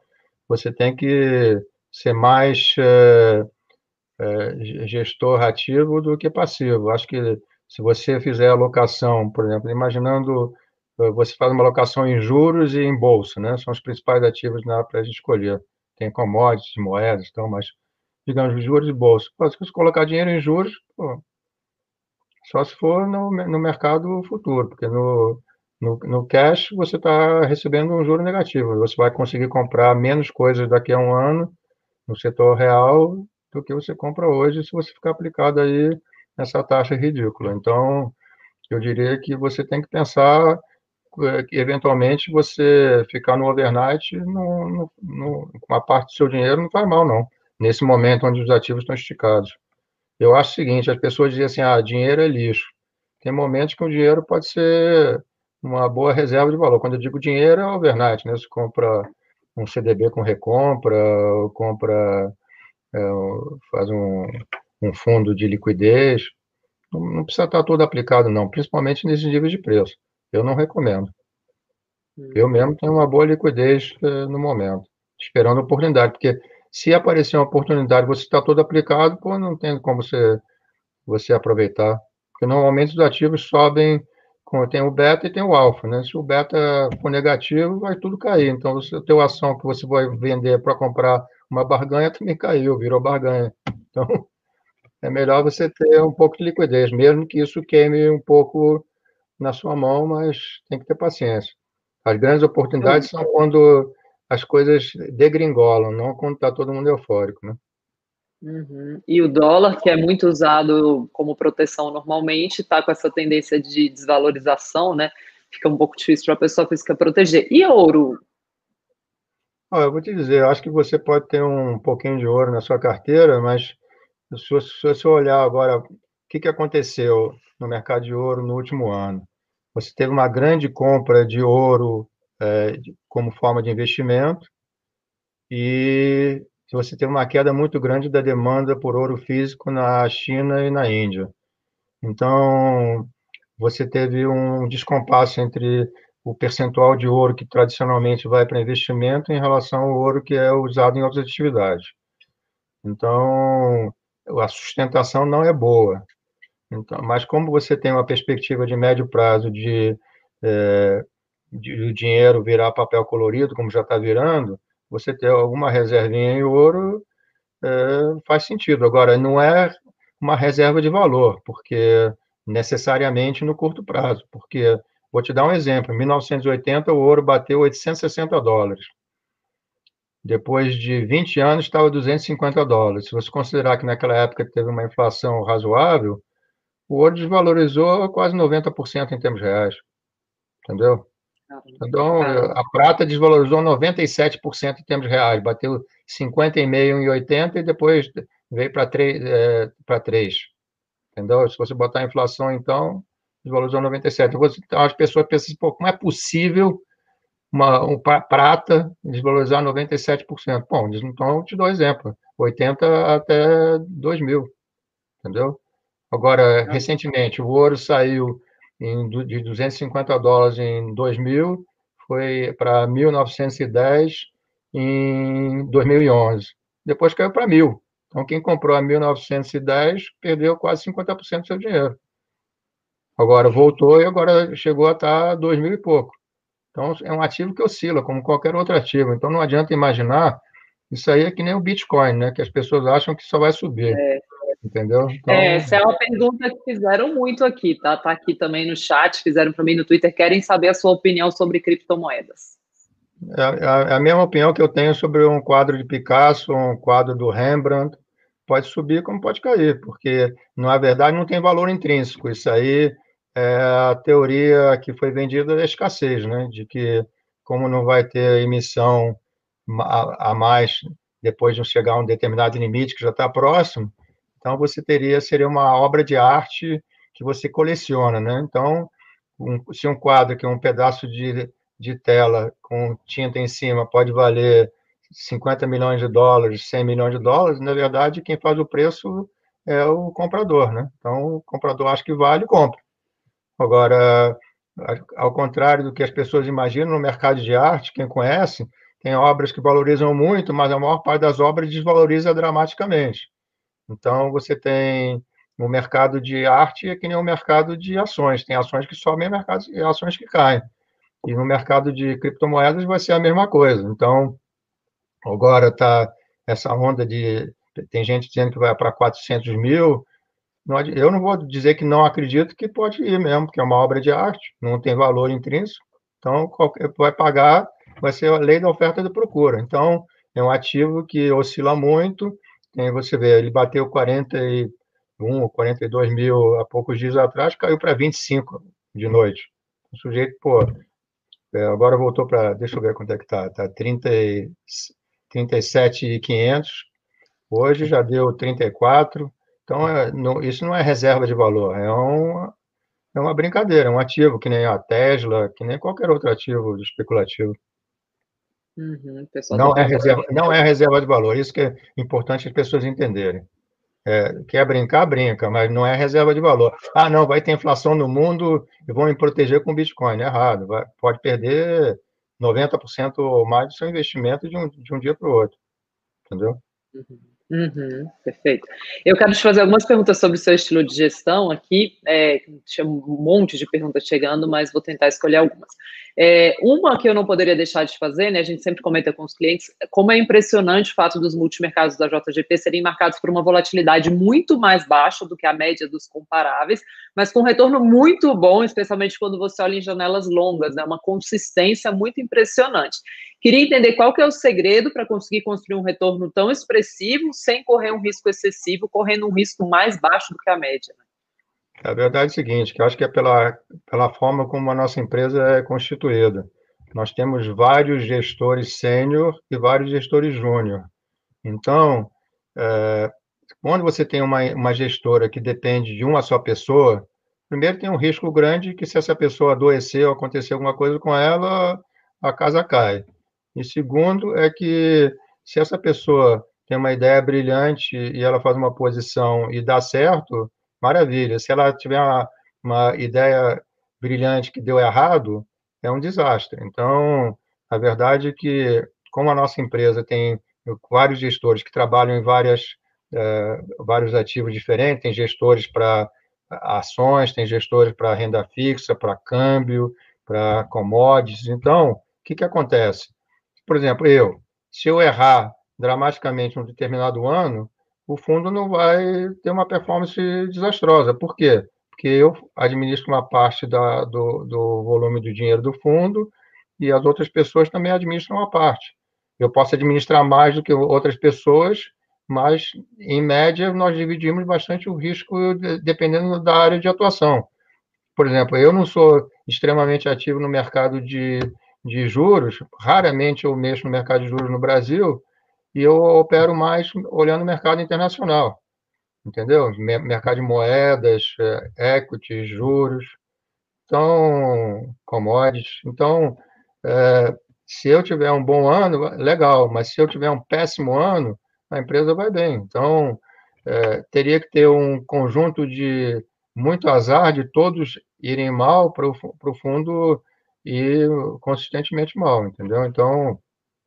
você tem que ser mais é, é, gestor ativo do que passivo. Acho que se você fizer alocação, por exemplo, imaginando você faz uma alocação em juros e em bolsa, né? São os principais ativos para a gente escolher. Tem commodities, moedas, então, mas digamos juros e bolsa. Se você colocar dinheiro em juros, pô, só se for no, no mercado futuro, porque no, no, no cash você está recebendo um juro negativo. Você vai conseguir comprar menos coisas daqui a um ano no setor real do que você compra hoje se você ficar aplicado aí nessa taxa ridícula. Então, eu diria que você tem que pensar eventualmente você ficar no overnight com uma parte do seu dinheiro não faz mal, não. Nesse momento onde os ativos estão esticados. Eu acho o seguinte, as pessoas dizem assim, ah, dinheiro é lixo. Tem momentos que o dinheiro pode ser uma boa reserva de valor. Quando eu digo dinheiro, é overnight, né? Você compra um CDB com recompra, ou compra, é, faz um, um fundo de liquidez. Não, não precisa estar todo aplicado, não, principalmente nesses níveis de preço eu não recomendo. Eu mesmo tenho uma boa liquidez eh, no momento, esperando a oportunidade, porque se aparecer uma oportunidade, você está todo aplicado, pô, não tem como você, você aproveitar. Porque normalmente os ativos sobem, tem o beta e tem o alfa, né? Se o beta for negativo, vai tudo cair. Então, o teu ação que você vai vender para comprar uma barganha também caiu, virou barganha. Então, é melhor você ter um pouco de liquidez, mesmo que isso queime um pouco na sua mão, mas tem que ter paciência. As grandes oportunidades são quando as coisas degringolam, não quando está todo mundo eufórico, né? Uhum. E o dólar, que é muito usado como proteção normalmente, está com essa tendência de desvalorização, né? Fica um pouco difícil para a pessoa física proteger. E ouro? Eu vou te dizer, acho que você pode ter um pouquinho de ouro na sua carteira, mas se você olhar agora que, que aconteceu no mercado de ouro no último ano. Você teve uma grande compra de ouro é, como forma de investimento e você teve uma queda muito grande da demanda por ouro físico na China e na Índia. Então, você teve um descompasso entre o percentual de ouro que tradicionalmente vai para investimento em relação ao ouro que é usado em outras atividades. Então, a sustentação não é boa. Então, mas como você tem uma perspectiva de médio prazo de, é, de o dinheiro virar papel colorido, como já está virando, você ter alguma reservinha em ouro é, faz sentido. Agora, não é uma reserva de valor, porque necessariamente no curto prazo, porque, vou te dar um exemplo, em 1980 o ouro bateu 860 dólares. Depois de 20 anos estava 250 dólares. Se você considerar que naquela época teve uma inflação razoável, o ouro desvalorizou quase 90% em termos reais. Entendeu? Então, a prata desvalorizou 97% em termos reais, bateu 50,5 em 80 e depois veio para 3, é, para 3. Entendeu? Se você botar a inflação, então, desvalorizou 97. Então, as pessoas pensam assim, pô, como é possível uma um prata desvalorizar 97%? Bom, então eu te dou exemplo, 80 até 2000, entendeu? Agora, recentemente, o ouro saiu em, de 250 dólares em 2000, foi para 1.910 em 2011. Depois caiu para 1.000. Então, quem comprou a 1.910 perdeu quase 50% do seu dinheiro. Agora voltou e agora chegou a estar 2 e pouco. Então, é um ativo que oscila, como qualquer outro ativo. Então, não adianta imaginar, isso aí é que nem o Bitcoin, né? que as pessoas acham que só vai subir. É. Entendeu? Então... É, essa é uma pergunta que fizeram muito aqui, tá? Tá aqui também no chat, fizeram para mim no Twitter, querem saber a sua opinião sobre criptomoedas. É, é, é a mesma opinião que eu tenho sobre um quadro de Picasso, um quadro do Rembrandt. Pode subir como pode cair, porque, na verdade, não tem valor intrínseco. Isso aí é a teoria que foi vendida da escassez, né? De que, como não vai ter emissão a mais depois de chegar a um determinado limite que já está próximo, então, você teria, seria uma obra de arte que você coleciona, né? Então, um, se um quadro que é um pedaço de, de tela com tinta em cima pode valer 50 milhões de dólares, 100 milhões de dólares, na verdade, quem faz o preço é o comprador, né? Então, o comprador acha que vale, compra. Agora, ao contrário do que as pessoas imaginam no mercado de arte, quem conhece, tem obras que valorizam muito, mas a maior parte das obras desvaloriza dramaticamente. Então, você tem o mercado de arte é que nem o mercado de ações. Tem ações que sobem e ações que caem. E no mercado de criptomoedas vai ser a mesma coisa. Então, agora está essa onda de. Tem gente dizendo que vai para 400 mil. Eu não vou dizer que não acredito que pode ir mesmo, porque é uma obra de arte, não tem valor intrínseco. Então, qualquer, vai pagar, vai ser a lei da oferta e da procura. Então, é um ativo que oscila muito tem, você vê, ele bateu 41 ou 42 mil há poucos dias atrás, caiu para 25 de noite. O sujeito, pô, é, agora voltou para, deixa eu ver quanto é que está, está 37,500, hoje já deu 34, então é, não, isso não é reserva de valor, é, um, é uma brincadeira, é um ativo que nem a Tesla, que nem qualquer outro ativo especulativo. Uhum, não, é reserva, não é reserva de valor, isso que é importante as pessoas entenderem. É, quer brincar, brinca, mas não é reserva de valor. Ah, não, vai ter inflação no mundo e vão me proteger com Bitcoin. Errado, vai, pode perder 90% ou mais do seu investimento de um, de um dia para o outro. Entendeu? Uhum. Uhum, perfeito. Eu quero te fazer algumas perguntas sobre o seu estilo de gestão aqui. É, tinha um monte de perguntas chegando, mas vou tentar escolher algumas. É, uma que eu não poderia deixar de fazer, né? A gente sempre comenta com os clientes, como é impressionante o fato dos multimercados da JGP serem marcados por uma volatilidade muito mais baixa do que a média dos comparáveis, mas com retorno muito bom, especialmente quando você olha em janelas longas, né? Uma consistência muito impressionante. Queria entender qual que é o segredo para conseguir construir um retorno tão expressivo sem correr um risco excessivo, correndo um risco mais baixo do que a média. Né? A verdade é o seguinte, que eu acho que é pela, pela forma como a nossa empresa é constituída. Nós temos vários gestores sênior e vários gestores júnior. Então, é, quando você tem uma, uma gestora que depende de uma só pessoa, primeiro tem um risco grande que se essa pessoa adoecer ou acontecer alguma coisa com ela, a casa cai. E segundo é que se essa pessoa tem uma ideia brilhante e ela faz uma posição e dá certo, maravilha. Se ela tiver uma, uma ideia brilhante que deu errado, é um desastre. Então, a verdade é que, como a nossa empresa tem vários gestores que trabalham em várias, uh, vários ativos diferentes, tem gestores para ações, tem gestores para renda fixa, para câmbio, para commodities. Então, o que, que acontece? Por exemplo, eu, se eu errar dramaticamente um determinado ano, o fundo não vai ter uma performance desastrosa. Por quê? porque eu administro uma parte da, do, do volume do dinheiro do fundo e as outras pessoas também administram uma parte. Eu posso administrar mais do que outras pessoas, mas, em média, nós dividimos bastante o risco dependendo da área de atuação. Por exemplo, eu não sou extremamente ativo no mercado de, de juros, raramente eu mexo no mercado de juros no Brasil, e eu opero mais olhando o mercado internacional, entendeu? Mercado de moedas, é, equities, juros, então, commodities. Então, é, se eu tiver um bom ano, legal, mas se eu tiver um péssimo ano, a empresa vai bem. Então, é, teria que ter um conjunto de muito azar de todos irem mal para o fundo e consistentemente mal, entendeu? Então,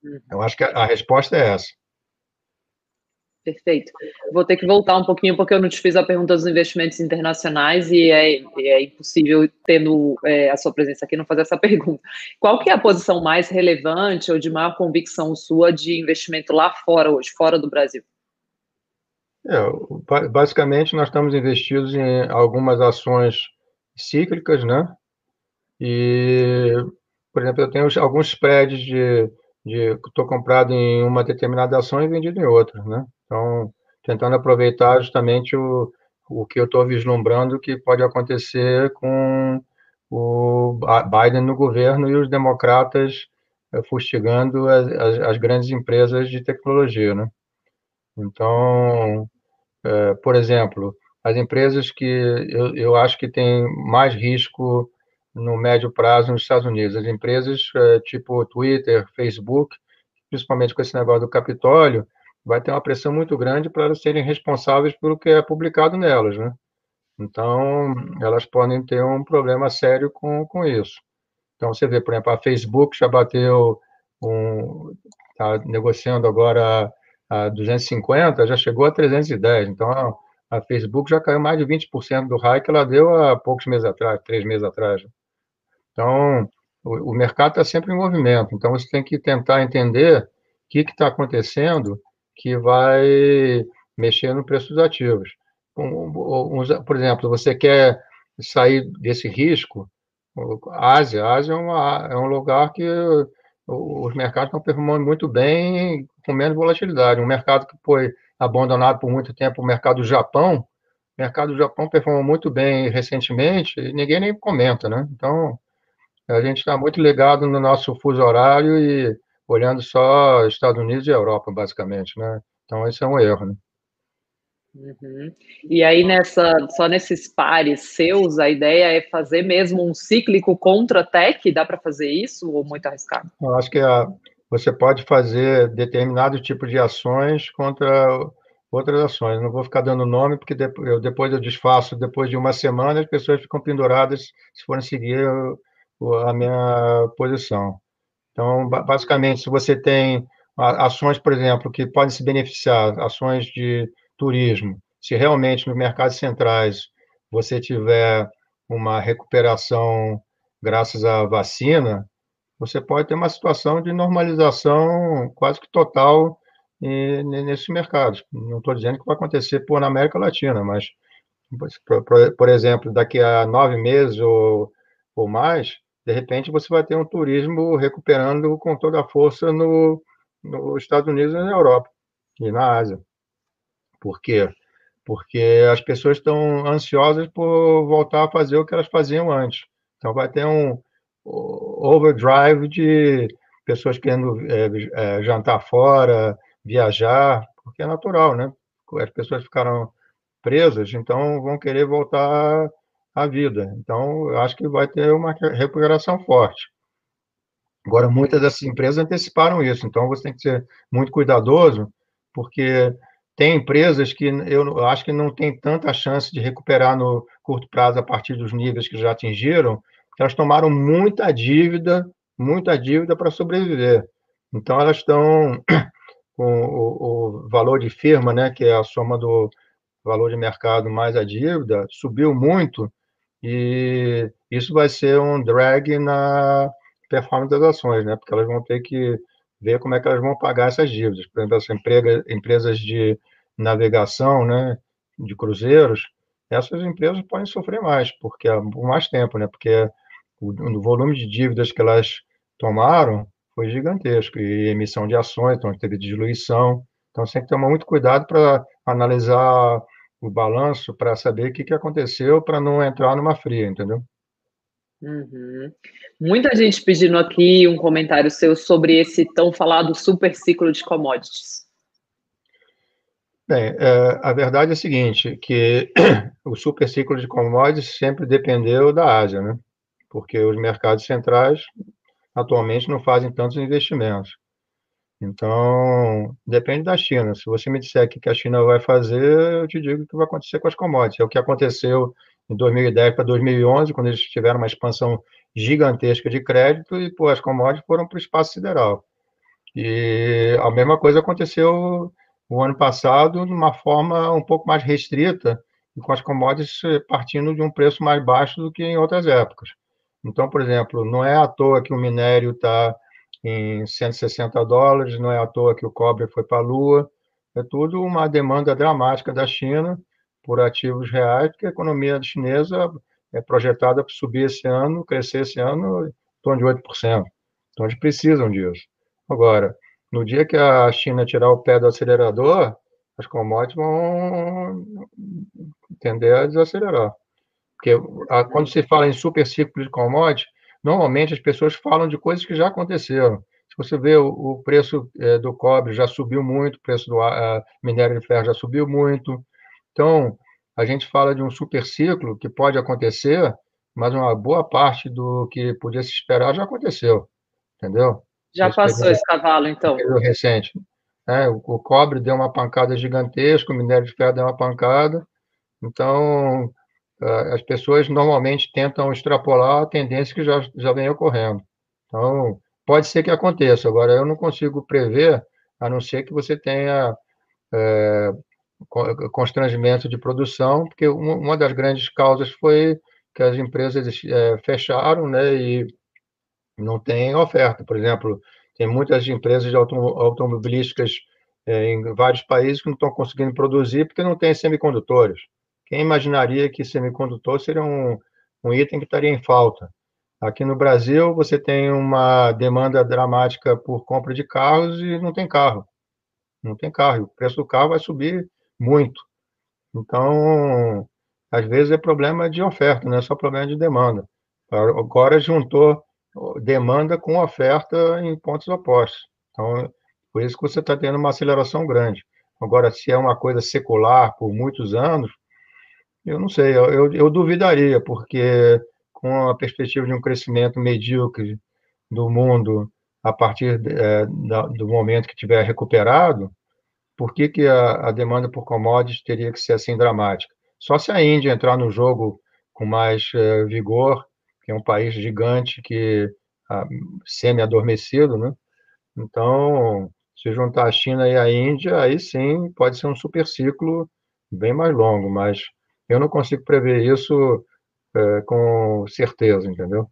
uhum. eu acho que a, a resposta é essa. Perfeito. Vou ter que voltar um pouquinho, porque eu não te fiz a pergunta dos investimentos internacionais e é, é impossível, tendo é, a sua presença aqui, não fazer essa pergunta. Qual que é a posição mais relevante ou de maior convicção sua de investimento lá fora hoje, fora do Brasil? É, basicamente, nós estamos investidos em algumas ações cíclicas, né? E, por exemplo, eu tenho alguns spreads de de estou comprado em uma determinada ação e vendido em outra, né? Então, tentando aproveitar justamente o, o que eu estou vislumbrando que pode acontecer com o Biden no governo e os democratas eh, fustigando as, as, grandes empresas de tecnologia, né? Então, é, por exemplo, as empresas que eu, eu acho que têm mais risco no médio prazo nos Estados Unidos. As empresas é, tipo Twitter, Facebook, principalmente com esse negócio do Capitólio, vai ter uma pressão muito grande para elas serem responsáveis pelo que é publicado nelas, né? Então, elas podem ter um problema sério com, com isso. Então, você vê, por exemplo, a Facebook já bateu está negociando agora a 250, já chegou a 310. Então, a, a Facebook já caiu mais de 20% do raio que ela deu há poucos meses atrás, três meses atrás. Então, o, o mercado está sempre em movimento. Então, você tem que tentar entender o que está acontecendo que vai mexer no preço dos ativos. Por exemplo, você quer sair desse risco, Ásia, Ásia é, uma, é um lugar que os mercados estão performando muito bem, com menos volatilidade. Um mercado que foi abandonado por muito tempo, o mercado do Japão, o mercado do Japão performou muito bem recentemente, e ninguém nem comenta, né? Então, a gente está muito ligado no nosso fuso horário e olhando só Estados Unidos e Europa, basicamente, né? Então, esse é um erro, né? Uhum. E aí, nessa, só nesses pares seus, a ideia é fazer mesmo um cíclico contra tech? Dá para fazer isso ou muito arriscado? Eu acho que a, você pode fazer determinado tipo de ações contra outras ações. Não vou ficar dando nome, porque depois eu, depois eu desfaço, depois de uma semana, as pessoas ficam penduradas se forem seguir a minha posição. Então, basicamente, se você tem ações, por exemplo, que podem se beneficiar, ações de turismo, se realmente nos mercados centrais você tiver uma recuperação graças à vacina, você pode ter uma situação de normalização quase que total nesses mercados. Não estou dizendo que vai acontecer por na América Latina, mas, por, exemplo, daqui a nove meses ou, ou mais, de repente você vai ter um turismo recuperando com toda a força no, nos Estados Unidos e na Europa e na Ásia. Por quê? Porque as pessoas estão ansiosas por voltar a fazer o que elas faziam antes. Então vai ter um overdrive de pessoas querendo é, é, jantar fora, viajar, porque é natural, né? As pessoas ficaram presas, então vão querer voltar a vida. Então, eu acho que vai ter uma recuperação forte. Agora, muitas dessas empresas anteciparam isso, então você tem que ser muito cuidadoso, porque tem empresas que eu acho que não tem tanta chance de recuperar no curto prazo a partir dos níveis que já atingiram, elas tomaram muita dívida, muita dívida para sobreviver. Então, elas estão com o, o valor de firma, né, que é a soma do valor de mercado mais a dívida, subiu muito, e isso vai ser um drag na performance das ações, né? Porque elas vão ter que ver como é que elas vão pagar essas dívidas. Por exemplo, as empresas de navegação, né, de cruzeiros, essas empresas podem sofrer mais, porque por mais tempo, né? Porque o, o volume de dívidas que elas tomaram foi gigantesco, e emissão de ações, então teve diluição. Então, que tomar muito cuidado para analisar o balanço, para saber o que, que aconteceu, para não entrar numa fria, entendeu? Uhum. Muita gente pedindo aqui um comentário seu sobre esse tão falado super ciclo de commodities. Bem, é, a verdade é a seguinte, que o super ciclo de commodities sempre dependeu da Ásia, né? Porque os mercados centrais atualmente não fazem tantos investimentos. Então, depende da China. Se você me disser o que a China vai fazer, eu te digo o que vai acontecer com as commodities. É o que aconteceu em 2010 para 2011, quando eles tiveram uma expansão gigantesca de crédito e pô, as commodities foram para o espaço sideral. E a mesma coisa aconteceu o ano passado, de uma forma um pouco mais restrita, com as commodities partindo de um preço mais baixo do que em outras épocas. Então, por exemplo, não é à toa que o minério está em 160 dólares, não é à toa que o cobre foi para a Lua, é tudo uma demanda dramática da China por ativos reais, porque a economia chinesa é projetada para subir esse ano, crescer esse ano em torno de 8%. Então, eles precisam disso. Agora, no dia que a China tirar o pé do acelerador, as commodities vão tender a desacelerar. Porque quando se fala em super ciclo de commodities, normalmente as pessoas falam de coisas que já aconteceram. Se você vê o, o preço é, do cobre já subiu muito, o preço do a, minério de ferro já subiu muito. Então, a gente fala de um super ciclo que pode acontecer, mas uma boa parte do que podia se esperar já aconteceu, entendeu? Já esse passou período, esse cavalo, então. recente. É, o, o cobre deu uma pancada gigantesca, o minério de ferro deu uma pancada. Então, as pessoas normalmente tentam extrapolar a tendência que já, já vem ocorrendo. Então, pode ser que aconteça. Agora, eu não consigo prever, a não ser que você tenha é, constrangimento de produção, porque uma das grandes causas foi que as empresas é, fecharam, né, e não tem oferta. Por exemplo, tem muitas empresas automobilísticas é, em vários países que não estão conseguindo produzir porque não tem semicondutores. Quem imaginaria que semicondutor seria um, um item que estaria em falta? Aqui no Brasil, você tem uma demanda dramática por compra de carros e não tem carro. Não tem carro. O preço do carro vai subir muito. Então, às vezes é problema de oferta, não é só problema de demanda. Agora juntou demanda com oferta em pontos opostos. Então, por isso que você está tendo uma aceleração grande. Agora, se é uma coisa secular por muitos anos, eu não sei, eu, eu, eu duvidaria, porque com a perspectiva de um crescimento medíocre do mundo a partir é, da, do momento que tiver recuperado, por que, que a, a, demanda por commodities teria que ser assim dramática? Só se a Índia entrar no jogo com mais é, vigor, que é um país gigante que semi-adormecido, né? Então, se juntar a China e a Índia, aí sim pode ser um super ciclo bem mais longo, mas eu não consigo prever isso é, com certeza, entendeu?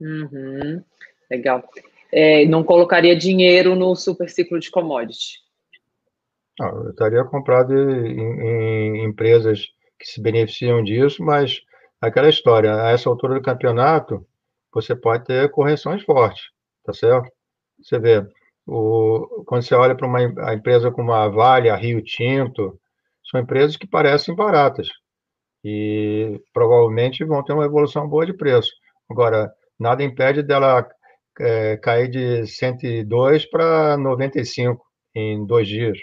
Uhum, legal. É, não colocaria dinheiro no super ciclo de commodity? Não, eu estaria comprado em, em, empresas que se beneficiam disso, mas aquela história, a essa altura do campeonato, você pode ter correções fortes, tá certo? Você vê, o, quando você olha para uma empresa como a Vale, a Rio Tinto, são empresas que parecem baratas, e provavelmente vão ter uma evolução boa de preço. Agora, nada impede dela é, cair de 102 para 95 em dois dias,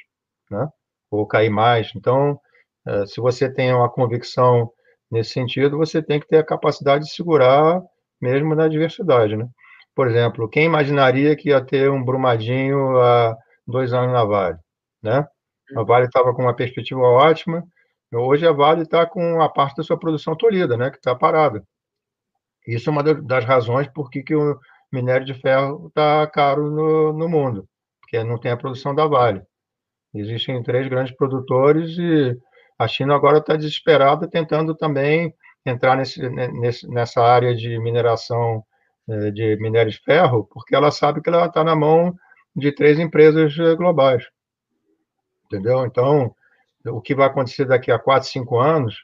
né? ou cair mais. Então, é, se você tem uma convicção nesse sentido, você tem que ter a capacidade de segurar mesmo na diversidade. Né? Por exemplo, quem imaginaria que ia ter um Brumadinho há dois anos na Vale? Né? A Vale estava com uma perspectiva ótima, Hoje a Vale está com a parte da sua produção tolhida, né, que está parada. Isso é uma das razões por que, o minério de ferro está caro no, no mundo, porque não tem a produção da Vale. Existem três grandes produtores e a China agora está desesperada tentando também entrar nesse, nessa área de mineração eh, de minério de ferro, porque ela sabe que ela está na mão de três empresas eh, globais. Entendeu? Então, o que vai acontecer daqui a quatro, cinco anos,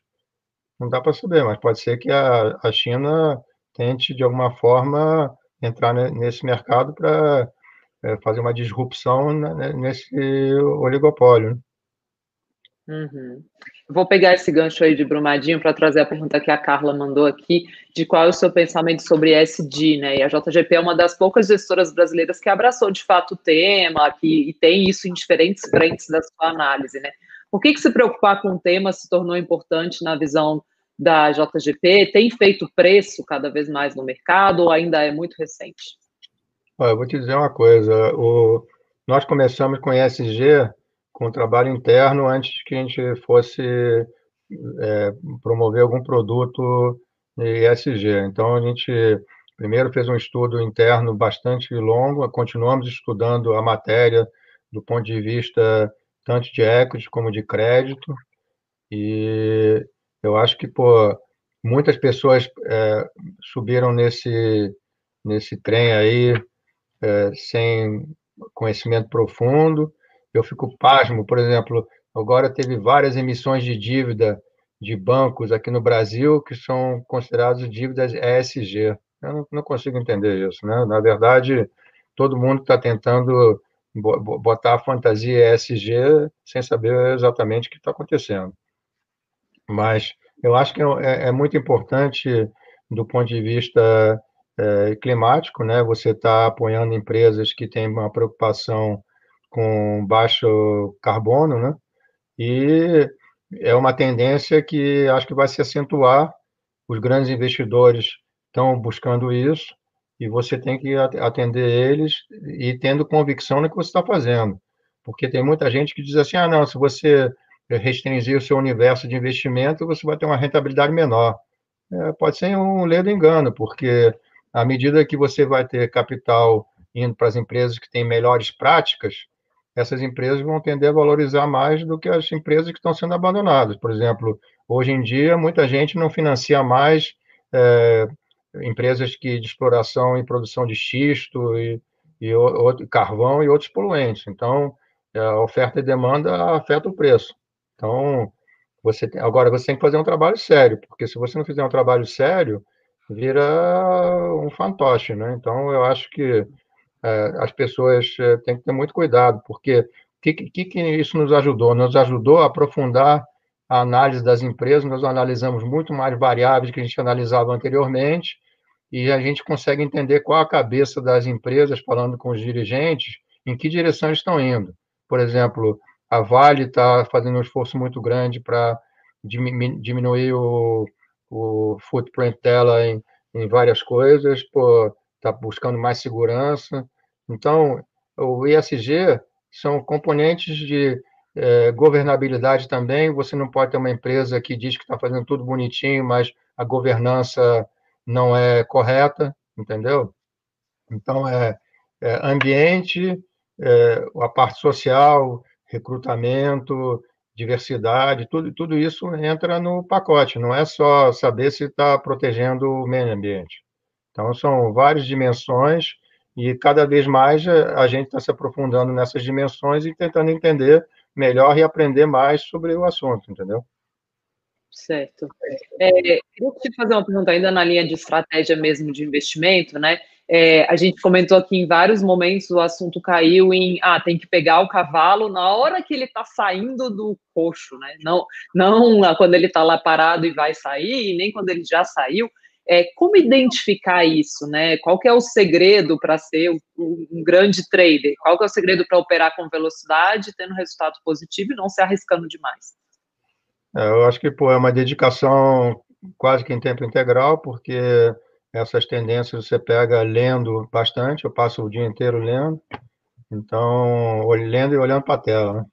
não dá para saber, mas pode ser que a, a China tente, de alguma forma, entrar nesse mercado para é, fazer uma disrupção nesse oligopólio. Né? Uhum. Vou pegar esse gancho aí de Brumadinho para trazer a pergunta que a Carla mandou aqui, de qual é o seu pensamento sobre ESG, né? E a JGP é uma das poucas gestoras brasileiras que abraçou de fato o tema que, e tem isso em diferentes frentes da sua análise, né? Por que, que se preocupar com o tema se tornou importante na visão da JGP? Tem feito preço cada vez mais no mercado ou ainda é muito recente? Olha, eu vou te dizer uma coisa. O... Nós começamos com ESG com o trabalho interno antes que a gente fosse é, promover algum produto ESG. Então, a gente primeiro fez um estudo interno bastante longo, continuamos estudando a matéria do ponto de vista tanto de equity como de crédito, e eu acho que pô, muitas pessoas é, subiram nesse, nesse trem aí é, sem conhecimento profundo, eu fico pasmo, por exemplo, agora teve várias emissões de dívida de bancos aqui no Brasil que são consideradas dívidas ESG. Eu não, não consigo entender isso, né? Na verdade, todo mundo está tentando botar a fantasia ESG sem saber exatamente o que está acontecendo. Mas eu acho que é, é, muito importante do ponto de vista é, climático, né? Você está apoiando empresas que têm uma preocupação com baixo carbono, né? E é uma tendência que acho que vai se acentuar. Os grandes investidores estão buscando isso e você tem que atender eles e tendo convicção no que você está fazendo. Porque tem muita gente que diz assim: ah, não, se você restringir o seu universo de investimento, você vai ter uma rentabilidade menor. É, pode ser um ledo engano, porque à medida que você vai ter capital indo para as empresas que têm melhores práticas, essas empresas vão tender a valorizar mais do que as empresas que estão sendo abandonadas. Por exemplo, hoje em dia, muita gente não financia mais é, empresas que, de exploração e produção de xisto e, e o, carvão e outros poluentes. Então, é, a oferta e demanda afeta o preço. Então, você tem, agora você tem que fazer um trabalho sério, porque se você não fizer um trabalho sério, vira um fantoche, né? Então, eu acho que é, as pessoas é, têm que ter muito cuidado, porque o que, que, que isso nos ajudou? Nos ajudou a aprofundar a análise das empresas, nós analisamos muito mais variáveis que a gente analisava anteriormente, e a gente consegue entender qual a cabeça das empresas, falando com os dirigentes, em que direção estão indo. Por exemplo, a Vale está fazendo um esforço muito grande para diminuir o, o footprint dela em, em várias coisas, está buscando mais segurança. Então, o ESG são componentes de é, governabilidade também. Você não pode ter uma empresa que diz que está fazendo tudo bonitinho, mas a governança não é correta, entendeu? Então, é, é ambiente, é, a parte social, recrutamento, diversidade, tudo, tudo isso entra no pacote, não é só saber se está protegendo o meio ambiente. Então, são várias dimensões e cada vez mais a gente está se aprofundando nessas dimensões e tentando entender melhor e aprender mais sobre o assunto, entendeu? Certo. É, eu te fazer uma pergunta ainda na linha de estratégia mesmo de investimento, né? É, a gente comentou aqui em vários momentos o assunto caiu em ah, tem que pegar o cavalo na hora que ele está saindo do coxo, né? Não, não quando ele está lá parado e vai sair, nem quando ele já saiu. É, como identificar isso, né? Qual que é o segredo para ser um, um, grande trader? Qual que é o segredo para operar com velocidade, tendo resultado positivo e não se arriscando demais? É, eu acho que pô, é uma dedicação quase que em tempo integral, porque essas tendências você pega lendo bastante, eu passo o dia inteiro lendo, então, lendo e olhando para a tela. Né?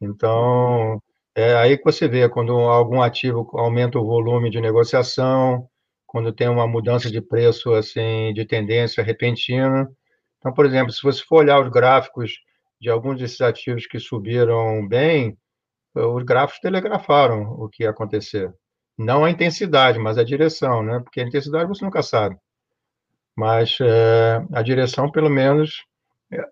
Então, é aí que você vê quando algum ativo aumenta o volume de negociação, quando tem uma mudança de preço assim de tendência repentina. Então, por exemplo, se você for olhar os gráficos de alguns desses ativos que subiram bem, os gráficos telegrafaram o que ia acontecer. Não a intensidade, mas a direção, né? Porque a intensidade você nunca sabe. Mas é, a direção, pelo menos, é,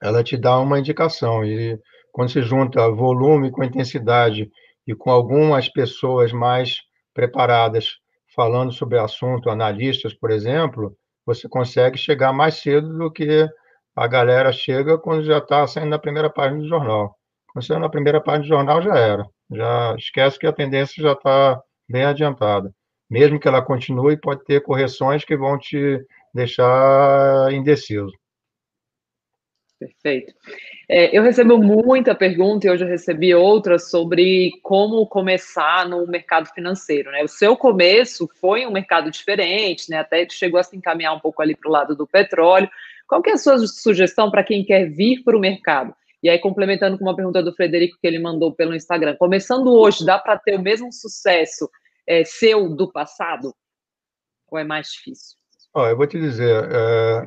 ela te dá uma indicação. E quando se junta volume com intensidade e com algumas pessoas mais preparadas falando sobre assunto, analistas, por exemplo, você consegue chegar mais cedo do que a galera chega quando já está saindo na primeira página do jornal. Quando saiu na primeira página do jornal, já era. Já esquece que a tendência já está bem adiantada. Mesmo que ela continue, pode ter correções que vão te deixar indeciso. Perfeito. É, eu recebo muita pergunta e hoje eu recebi outras sobre como começar no mercado financeiro. Né? O seu começo foi um mercado diferente, né? até chegou a se encaminhar um pouco ali para o lado do petróleo. Qual que é a sua sugestão para quem quer vir para o mercado? E aí, complementando com uma pergunta do Frederico que ele mandou pelo Instagram, começando hoje, dá para ter o mesmo sucesso é, seu do passado? Ou é mais difícil? Oh, eu vou te dizer, é,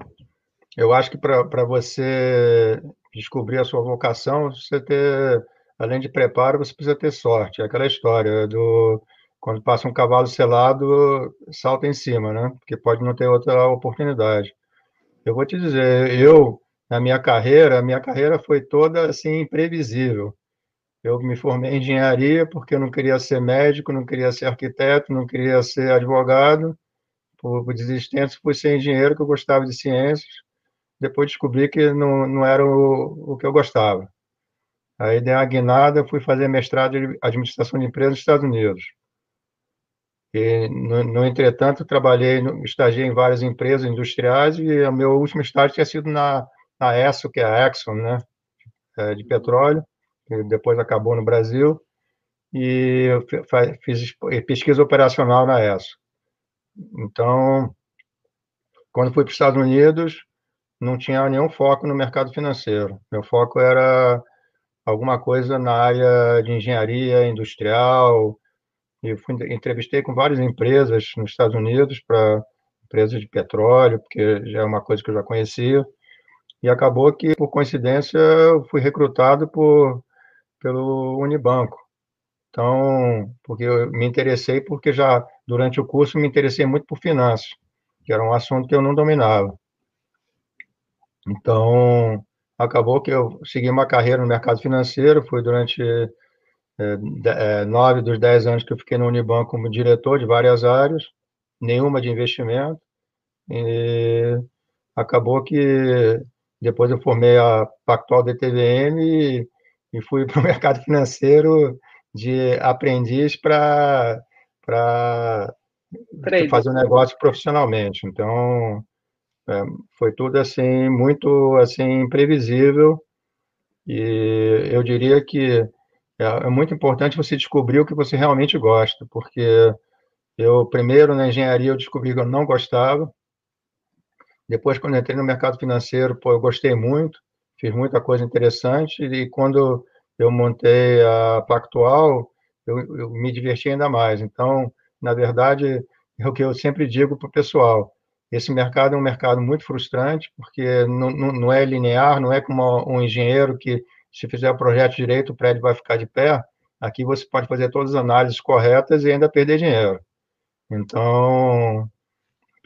eu acho que para você descobrir a sua vocação, você ter, além de preparo, você precisa ter sorte. É aquela história do quando passa um cavalo selado, salta em cima, né? Porque pode não ter outra oportunidade. Eu vou te dizer, eu na minha carreira, a minha carreira foi toda assim imprevisível. Eu me formei em engenharia porque eu não queria ser médico, não queria ser arquiteto, não queria ser advogado. Por, desistência, fui ser engenheiro, que eu gostava de ciências depois descobri que não, não era o, o que eu gostava. Aí dei uma guinada, fui fazer mestrado em administração de empresas nos Estados Unidos. E, no, no entretanto, trabalhei, estagiei em várias empresas industriais e o meu último estágio tinha sido na, na ESSO, que é a Exxon, né, é, de petróleo, que depois acabou no Brasil, e fiz pesquisa operacional na ESSO. Então, quando fui para os Estados Unidos, não tinha nenhum foco no mercado financeiro. Meu foco era alguma coisa na área de engenharia industrial. E fui, entrevistei com várias empresas nos Estados Unidos, para empresas de petróleo, porque já é uma coisa que eu já conhecia. E acabou que, por coincidência, eu fui recrutado por, pelo Unibanco. Então, porque eu me interessei, porque já durante o curso me interessei muito por finanças, que era um assunto que eu não dominava. Então, acabou que eu segui uma carreira no mercado financeiro, fui durante é, nove dos dez anos que eu fiquei no Unibanco como diretor de várias áreas, nenhuma de investimento, e acabou que depois eu formei a Pactual DTVM e, e fui para o mercado financeiro de aprendiz para fazer um negócio profissionalmente. Então, é, foi tudo assim muito assim imprevisível e eu diria que é, é, muito importante você descobrir o que você realmente gosta, porque eu primeiro na engenharia eu descobri que eu não gostava. Depois quando entrei no mercado financeiro, pô, eu gostei muito, fiz muita coisa interessante e quando eu montei a Pactual, eu, eu me diverti ainda mais. Então, na verdade, é o que eu sempre digo para o pessoal esse mercado é um mercado muito frustrante, porque não, não, não é linear, não é como um engenheiro que, se fizer o projeto direito, o prédio vai ficar de pé. Aqui você pode fazer todas as análises corretas e ainda perder dinheiro. Então,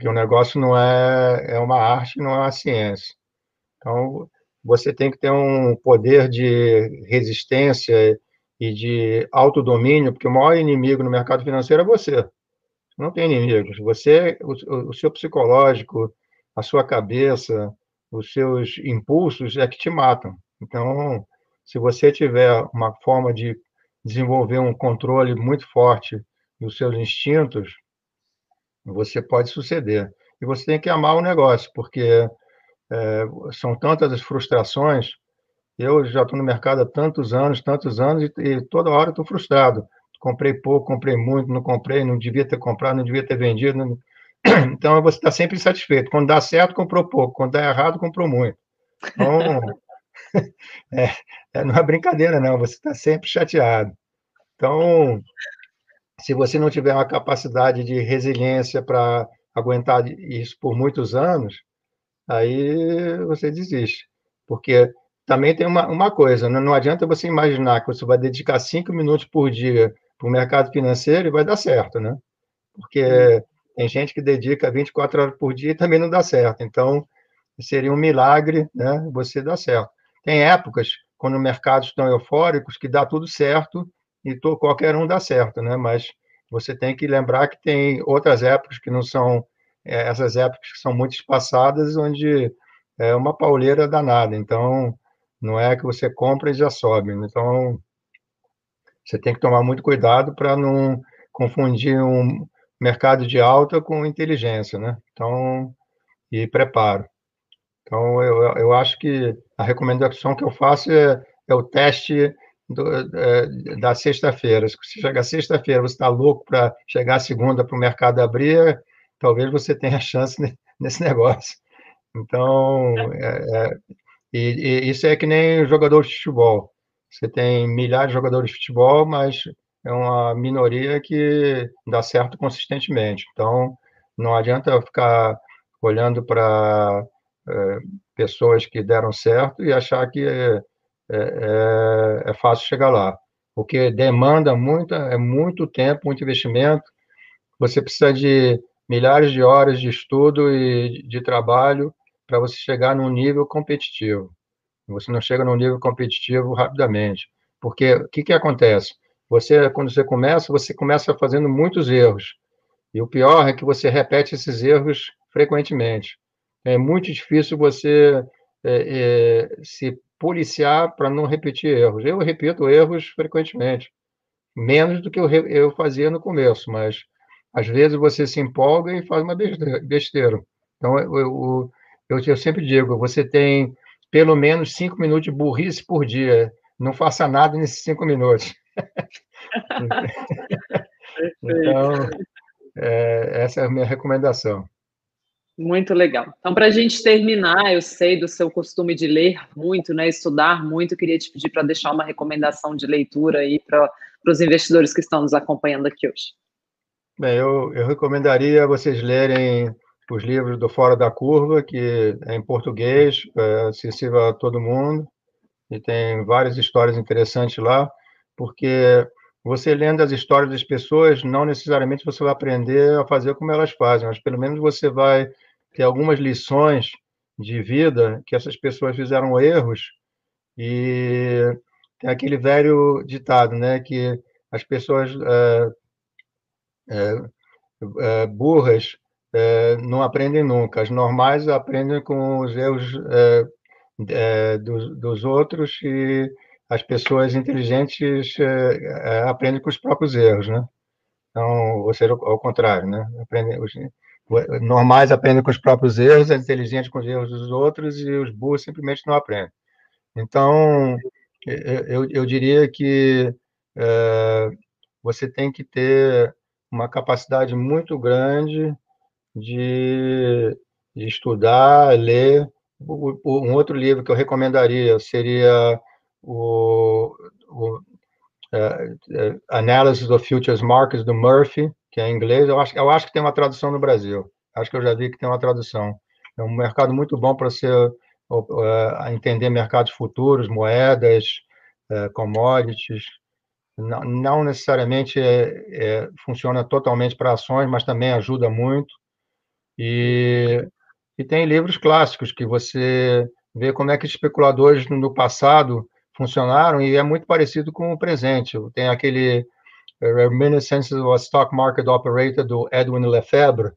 o negócio não é, é uma arte, não é uma ciência. Então, você tem que ter um poder de resistência e de autodomínio, porque o maior inimigo no mercado financeiro é você não tem inimigos. Você, o, o seu psicológico, a sua cabeça, os seus impulsos é que te matam. Então, se você tiver uma forma de desenvolver um controle muito forte dos seus instintos, você pode suceder. E você tem que amar o negócio, porque é, são tantas as frustrações. Eu já estou no mercado há tantos anos, tantos anos, e, e toda hora estou frustrado comprei pouco, comprei muito, não comprei, não devia ter comprado, não devia ter vendido. Não... Então, você está sempre insatisfeito. Quando dá certo, comprou pouco. Quando dá errado, comprou muito. Então, é, é, não é brincadeira, não. Você está sempre chateado. Então, se você não tiver uma capacidade de resiliência para aguentar isso por muitos anos, aí você desiste. Porque também tem uma, uma coisa, não, não adianta você imaginar que você vai dedicar cinco minutos por dia para o mercado financeiro e vai dar certo, né? Porque tem gente que dedica 24 horas por dia e também não dá certo. Então, seria um milagre, né? Você dar certo. Tem épocas, quando mercados estão eufóricos, que dá tudo certo e qualquer um dá certo, né? Mas você tem que lembrar que tem outras épocas que não são é, essas épocas que são muito espaçadas, onde é uma pauleira danada. Então, não é que você compra e já sobe. Então, você tem que tomar muito cuidado para não confundir um mercado de alta com inteligência, né? Então, e preparo. Então, eu, eu acho que a recomendação que eu faço é, é o teste do, é, da sexta-feira. Se chegar sexta-feira, você está louco para chegar segunda para o mercado abrir, talvez você tenha chance nesse negócio. Então, é, é, e, e isso é que nem jogador de futebol. Você tem milhares de jogadores de futebol, mas é uma minoria que dá certo consistentemente. Então, não adianta ficar olhando para é, pessoas que deram certo e achar que é, é, é, fácil chegar lá. Porque demanda muito, é muito tempo, muito investimento. Você precisa de milhares de horas de estudo e de trabalho para você chegar num nível competitivo. Você não chega num nível competitivo rapidamente. Porque o que, que acontece? Você, quando você começa, você começa fazendo muitos erros. E o pior é que você repete esses erros frequentemente. É muito difícil você é, é, se policiar para não repetir erros. Eu repito erros frequentemente, menos do que eu, eu fazia no começo, mas às vezes você se empolga e faz uma besteira. Então, eu, eu, eu, eu sempre digo, você tem pelo menos cinco minutos de burrice por dia. Não faça nada nesses cinco minutos. então, é, essa é a minha recomendação. Muito legal. Então, para a gente terminar, eu sei do seu costume de ler muito, né, estudar muito, queria te pedir para deixar uma recomendação de leitura aí para os investidores que estão nos acompanhando aqui hoje. Bem, eu, eu recomendaria vocês lerem os livros do Fora da Curva, que é em português, é acessível a todo mundo, e tem várias histórias interessantes lá, porque você lendo as histórias das pessoas, não necessariamente você vai aprender a fazer como elas fazem, mas pelo menos você vai ter algumas lições de vida que essas pessoas fizeram erros e tem aquele velho ditado, né, que as pessoas é, é, burras é, não aprendem nunca. As normais aprendem com os erros é, é, dos, dos, outros e as pessoas inteligentes é, aprendem com os próprios erros, né? Então, ou seja, ao contrário, né? Aprendem, os normais aprendem com os próprios erros, as inteligentes com os erros dos outros e os burros simplesmente não aprendem. Então, eu, eu diria que você tem que ter uma capacidade muito grande de, de estudar, ler. Um outro livro que eu recomendaria seria o, o uh, Analysis of Futures Markets, do Murphy, que é em inglês. Eu acho, eu acho que tem uma tradução no Brasil. Acho que eu já vi que tem uma tradução. É um mercado muito bom para você uh, entender mercados futuros, moedas, uh, commodities. Não, não necessariamente é, é, funciona totalmente para ações, mas também ajuda muito. E, e tem livros clássicos que você vê como é que especuladores no passado funcionaram e é muito parecido com o presente. Tem aquele eh, Reminiscences of a Stock Market Operator do Edwin Lefebvre,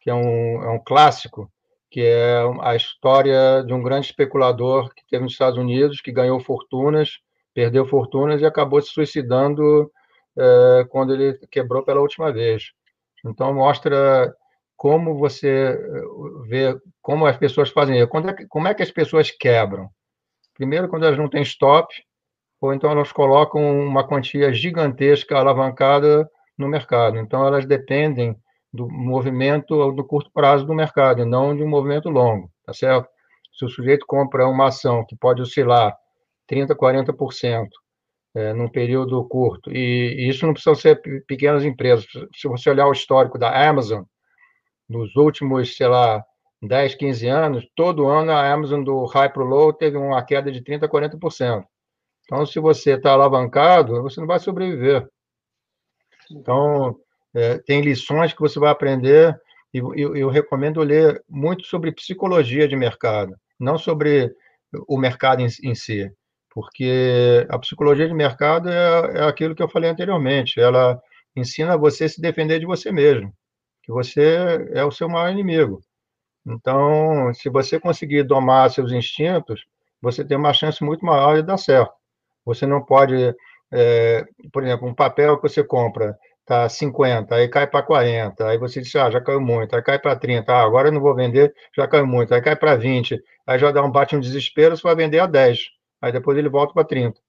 que é um, é um clássico, que é a história de um grande especulador que teve nos Estados Unidos, que ganhou fortunas, perdeu fortunas e acabou se suicidando é, quando ele quebrou pela última vez. Então, mostra como você eh, vê como as pessoas fazem isso. É como é que as pessoas quebram? Primeiro, quando elas não têm stop, ou então elas colocam uma quantia gigantesca alavancada no mercado. Então, elas dependem do movimento do curto prazo do mercado, e não de um movimento longo, tá certo? Se o sujeito compra uma ação que pode oscilar 30%, 40% é, num período curto, e, e isso não precisa ser pequenas empresas. Se você olhar o histórico da Amazon, nos últimos, sei lá, 10, 15 anos, todo ano a Amazon do high para o low teve uma queda de 30%, 40%. Então, se você está alavancado, você não vai sobreviver. Então, é, tem lições que você vai aprender, e eu, eu recomendo ler muito sobre psicologia de mercado, não sobre o mercado em, em si, porque a psicologia de mercado é, é aquilo que eu falei anteriormente, ela ensina você a se defender de você mesmo, que você é o seu maior inimigo. Então, se você conseguir domar seus instintos, você tem uma chance muito maior de dar certo. Você não pode, é, por exemplo, um papel que você compra está 50, aí cai para 40, aí você diz, ah, já caiu muito, aí cai para 30, ah, agora eu não vou vender, já caiu muito, aí cai para 20, aí já dá um bate um desespero, você vai vender a 10, aí depois ele volta para 30.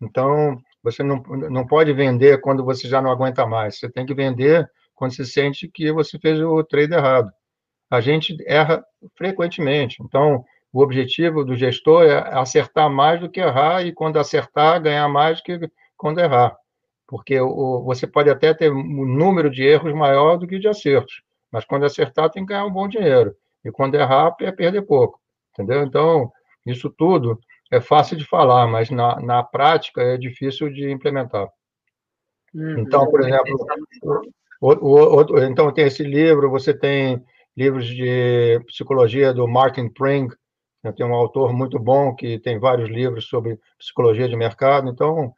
Então, você não, não pode vender quando você já não aguenta mais, você tem que vender quando você sente que você fez o trade errado. A gente erra frequentemente, então, o objetivo do gestor é acertar mais do que errar, e quando acertar, ganhar mais do que quando errar porque o, você pode até ter um número de erros maior do que de acertos, mas quando acertar tem que ganhar um bom dinheiro, e quando errar é perder pouco, entendeu? Então, isso tudo é fácil de falar, mas na, na prática é difícil de implementar. Uhum, então, por exemplo, o, o, o, então tem esse livro, você tem livros de psicologia do Martin Pring, né, tem um autor muito bom que tem vários livros sobre psicologia de mercado, então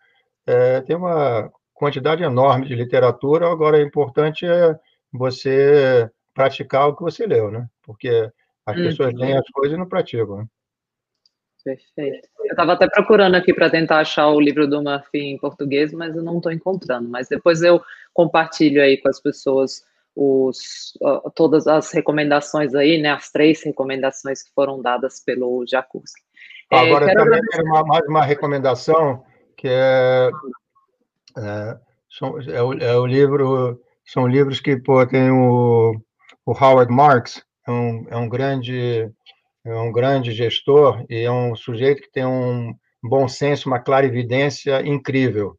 é, tem uma quantidade enorme de literatura, agora é importante é você praticar o que você leu, né? Porque as uhum. pessoas leem as coisas e não praticam. Né? Perfeito. Eu estava até procurando aqui para tentar achar o livro do Murphy em português, mas eu não estou encontrando. Mas depois eu compartilho aí com as pessoas os, uh, todas as recomendações aí, né? As três recomendações que foram dadas pelo Jacuski. Agora, é, também quero uma, mais uma recomendação, que é é, são, é, o, é o livro, são livros que pô, tem o, o Howard Marks, é um, é um grande é um grande gestor e é um sujeito que tem um bom senso, uma clarividência incrível.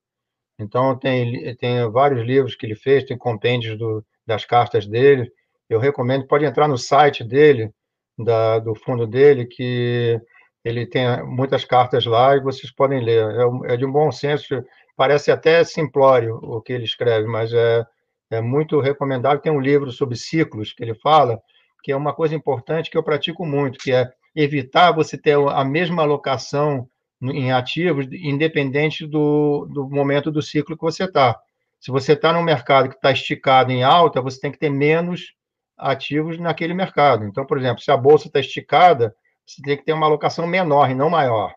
Então, tem, tem vários livros que ele fez, tem compêndios do, das cartas dele. Eu recomendo, pode entrar no site dele, da, do fundo dele, que ele tem muitas cartas lá e vocês podem ler. É, é de um bom senso, parece até simplório o que ele escreve, mas é, é muito recomendável. Tem um livro sobre ciclos que ele fala, que é uma coisa importante que eu pratico muito, que é evitar você ter a mesma alocação em ativos, independente do, do momento do ciclo que você está. Se você está num mercado que está esticado em alta, você tem que ter menos ativos naquele mercado. Então, por exemplo, se a bolsa está esticada, você tem que ter uma alocação menor e não maior.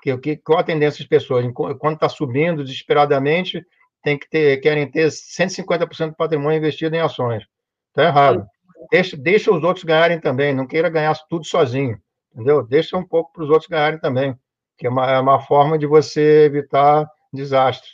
Porque qual a tendência das pessoas? Quando está subindo desesperadamente, tem que ter, querem ter 150% do patrimônio investido em ações. Está errado. Deixa, deixa os outros ganharem também, não queira ganhar tudo sozinho, entendeu? Deixa um pouco para os outros ganharem também, que é uma, é uma forma de você evitar desastres.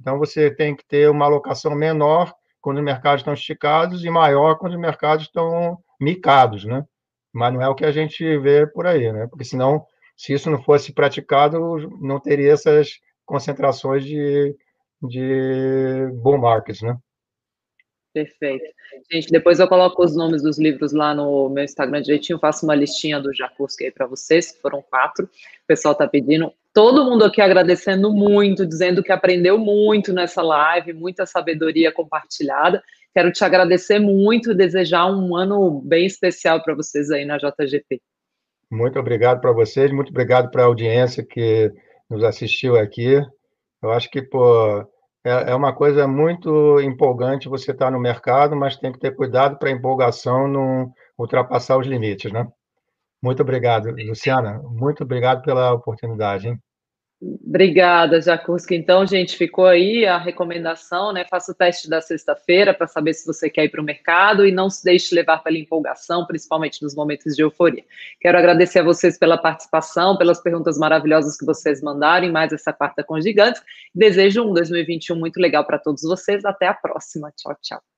Então, você tem que ter uma alocação menor quando os mercados estão esticados e maior quando os mercados estão micados, né? Mas não é o que a gente vê por aí, né? Porque senão se isso não fosse praticado, não teria essas concentrações de, de bull markets, né? Perfeito. Gente, depois eu coloco os nomes dos livros lá no meu Instagram direitinho, faço uma listinha do Jacuski aí para vocês, foram quatro. O pessoal está pedindo. Todo mundo aqui agradecendo muito, dizendo que aprendeu muito nessa live, muita sabedoria compartilhada. Quero te agradecer muito e desejar um ano bem especial para vocês aí na JGP. Muito obrigado para vocês, muito obrigado para a audiência que nos assistiu aqui. Eu acho que pô, é, é uma coisa muito empolgante você estar no mercado, mas tem que ter cuidado para a empolgação não ultrapassar os limites, né? Muito obrigado, Luciana. Muito obrigado pela oportunidade. Hein? Obrigada, Jacuski. Então, gente, ficou aí a recomendação, né? Faça o teste da sexta-feira para saber se você quer ir para o mercado e não se deixe levar pela empolgação, principalmente nos momentos de euforia. Quero agradecer a vocês pela participação, pelas perguntas maravilhosas que vocês mandaram em mais essa quarta com gigantes. Desejo um 2021 muito legal para todos vocês. Até a próxima. Tchau, tchau.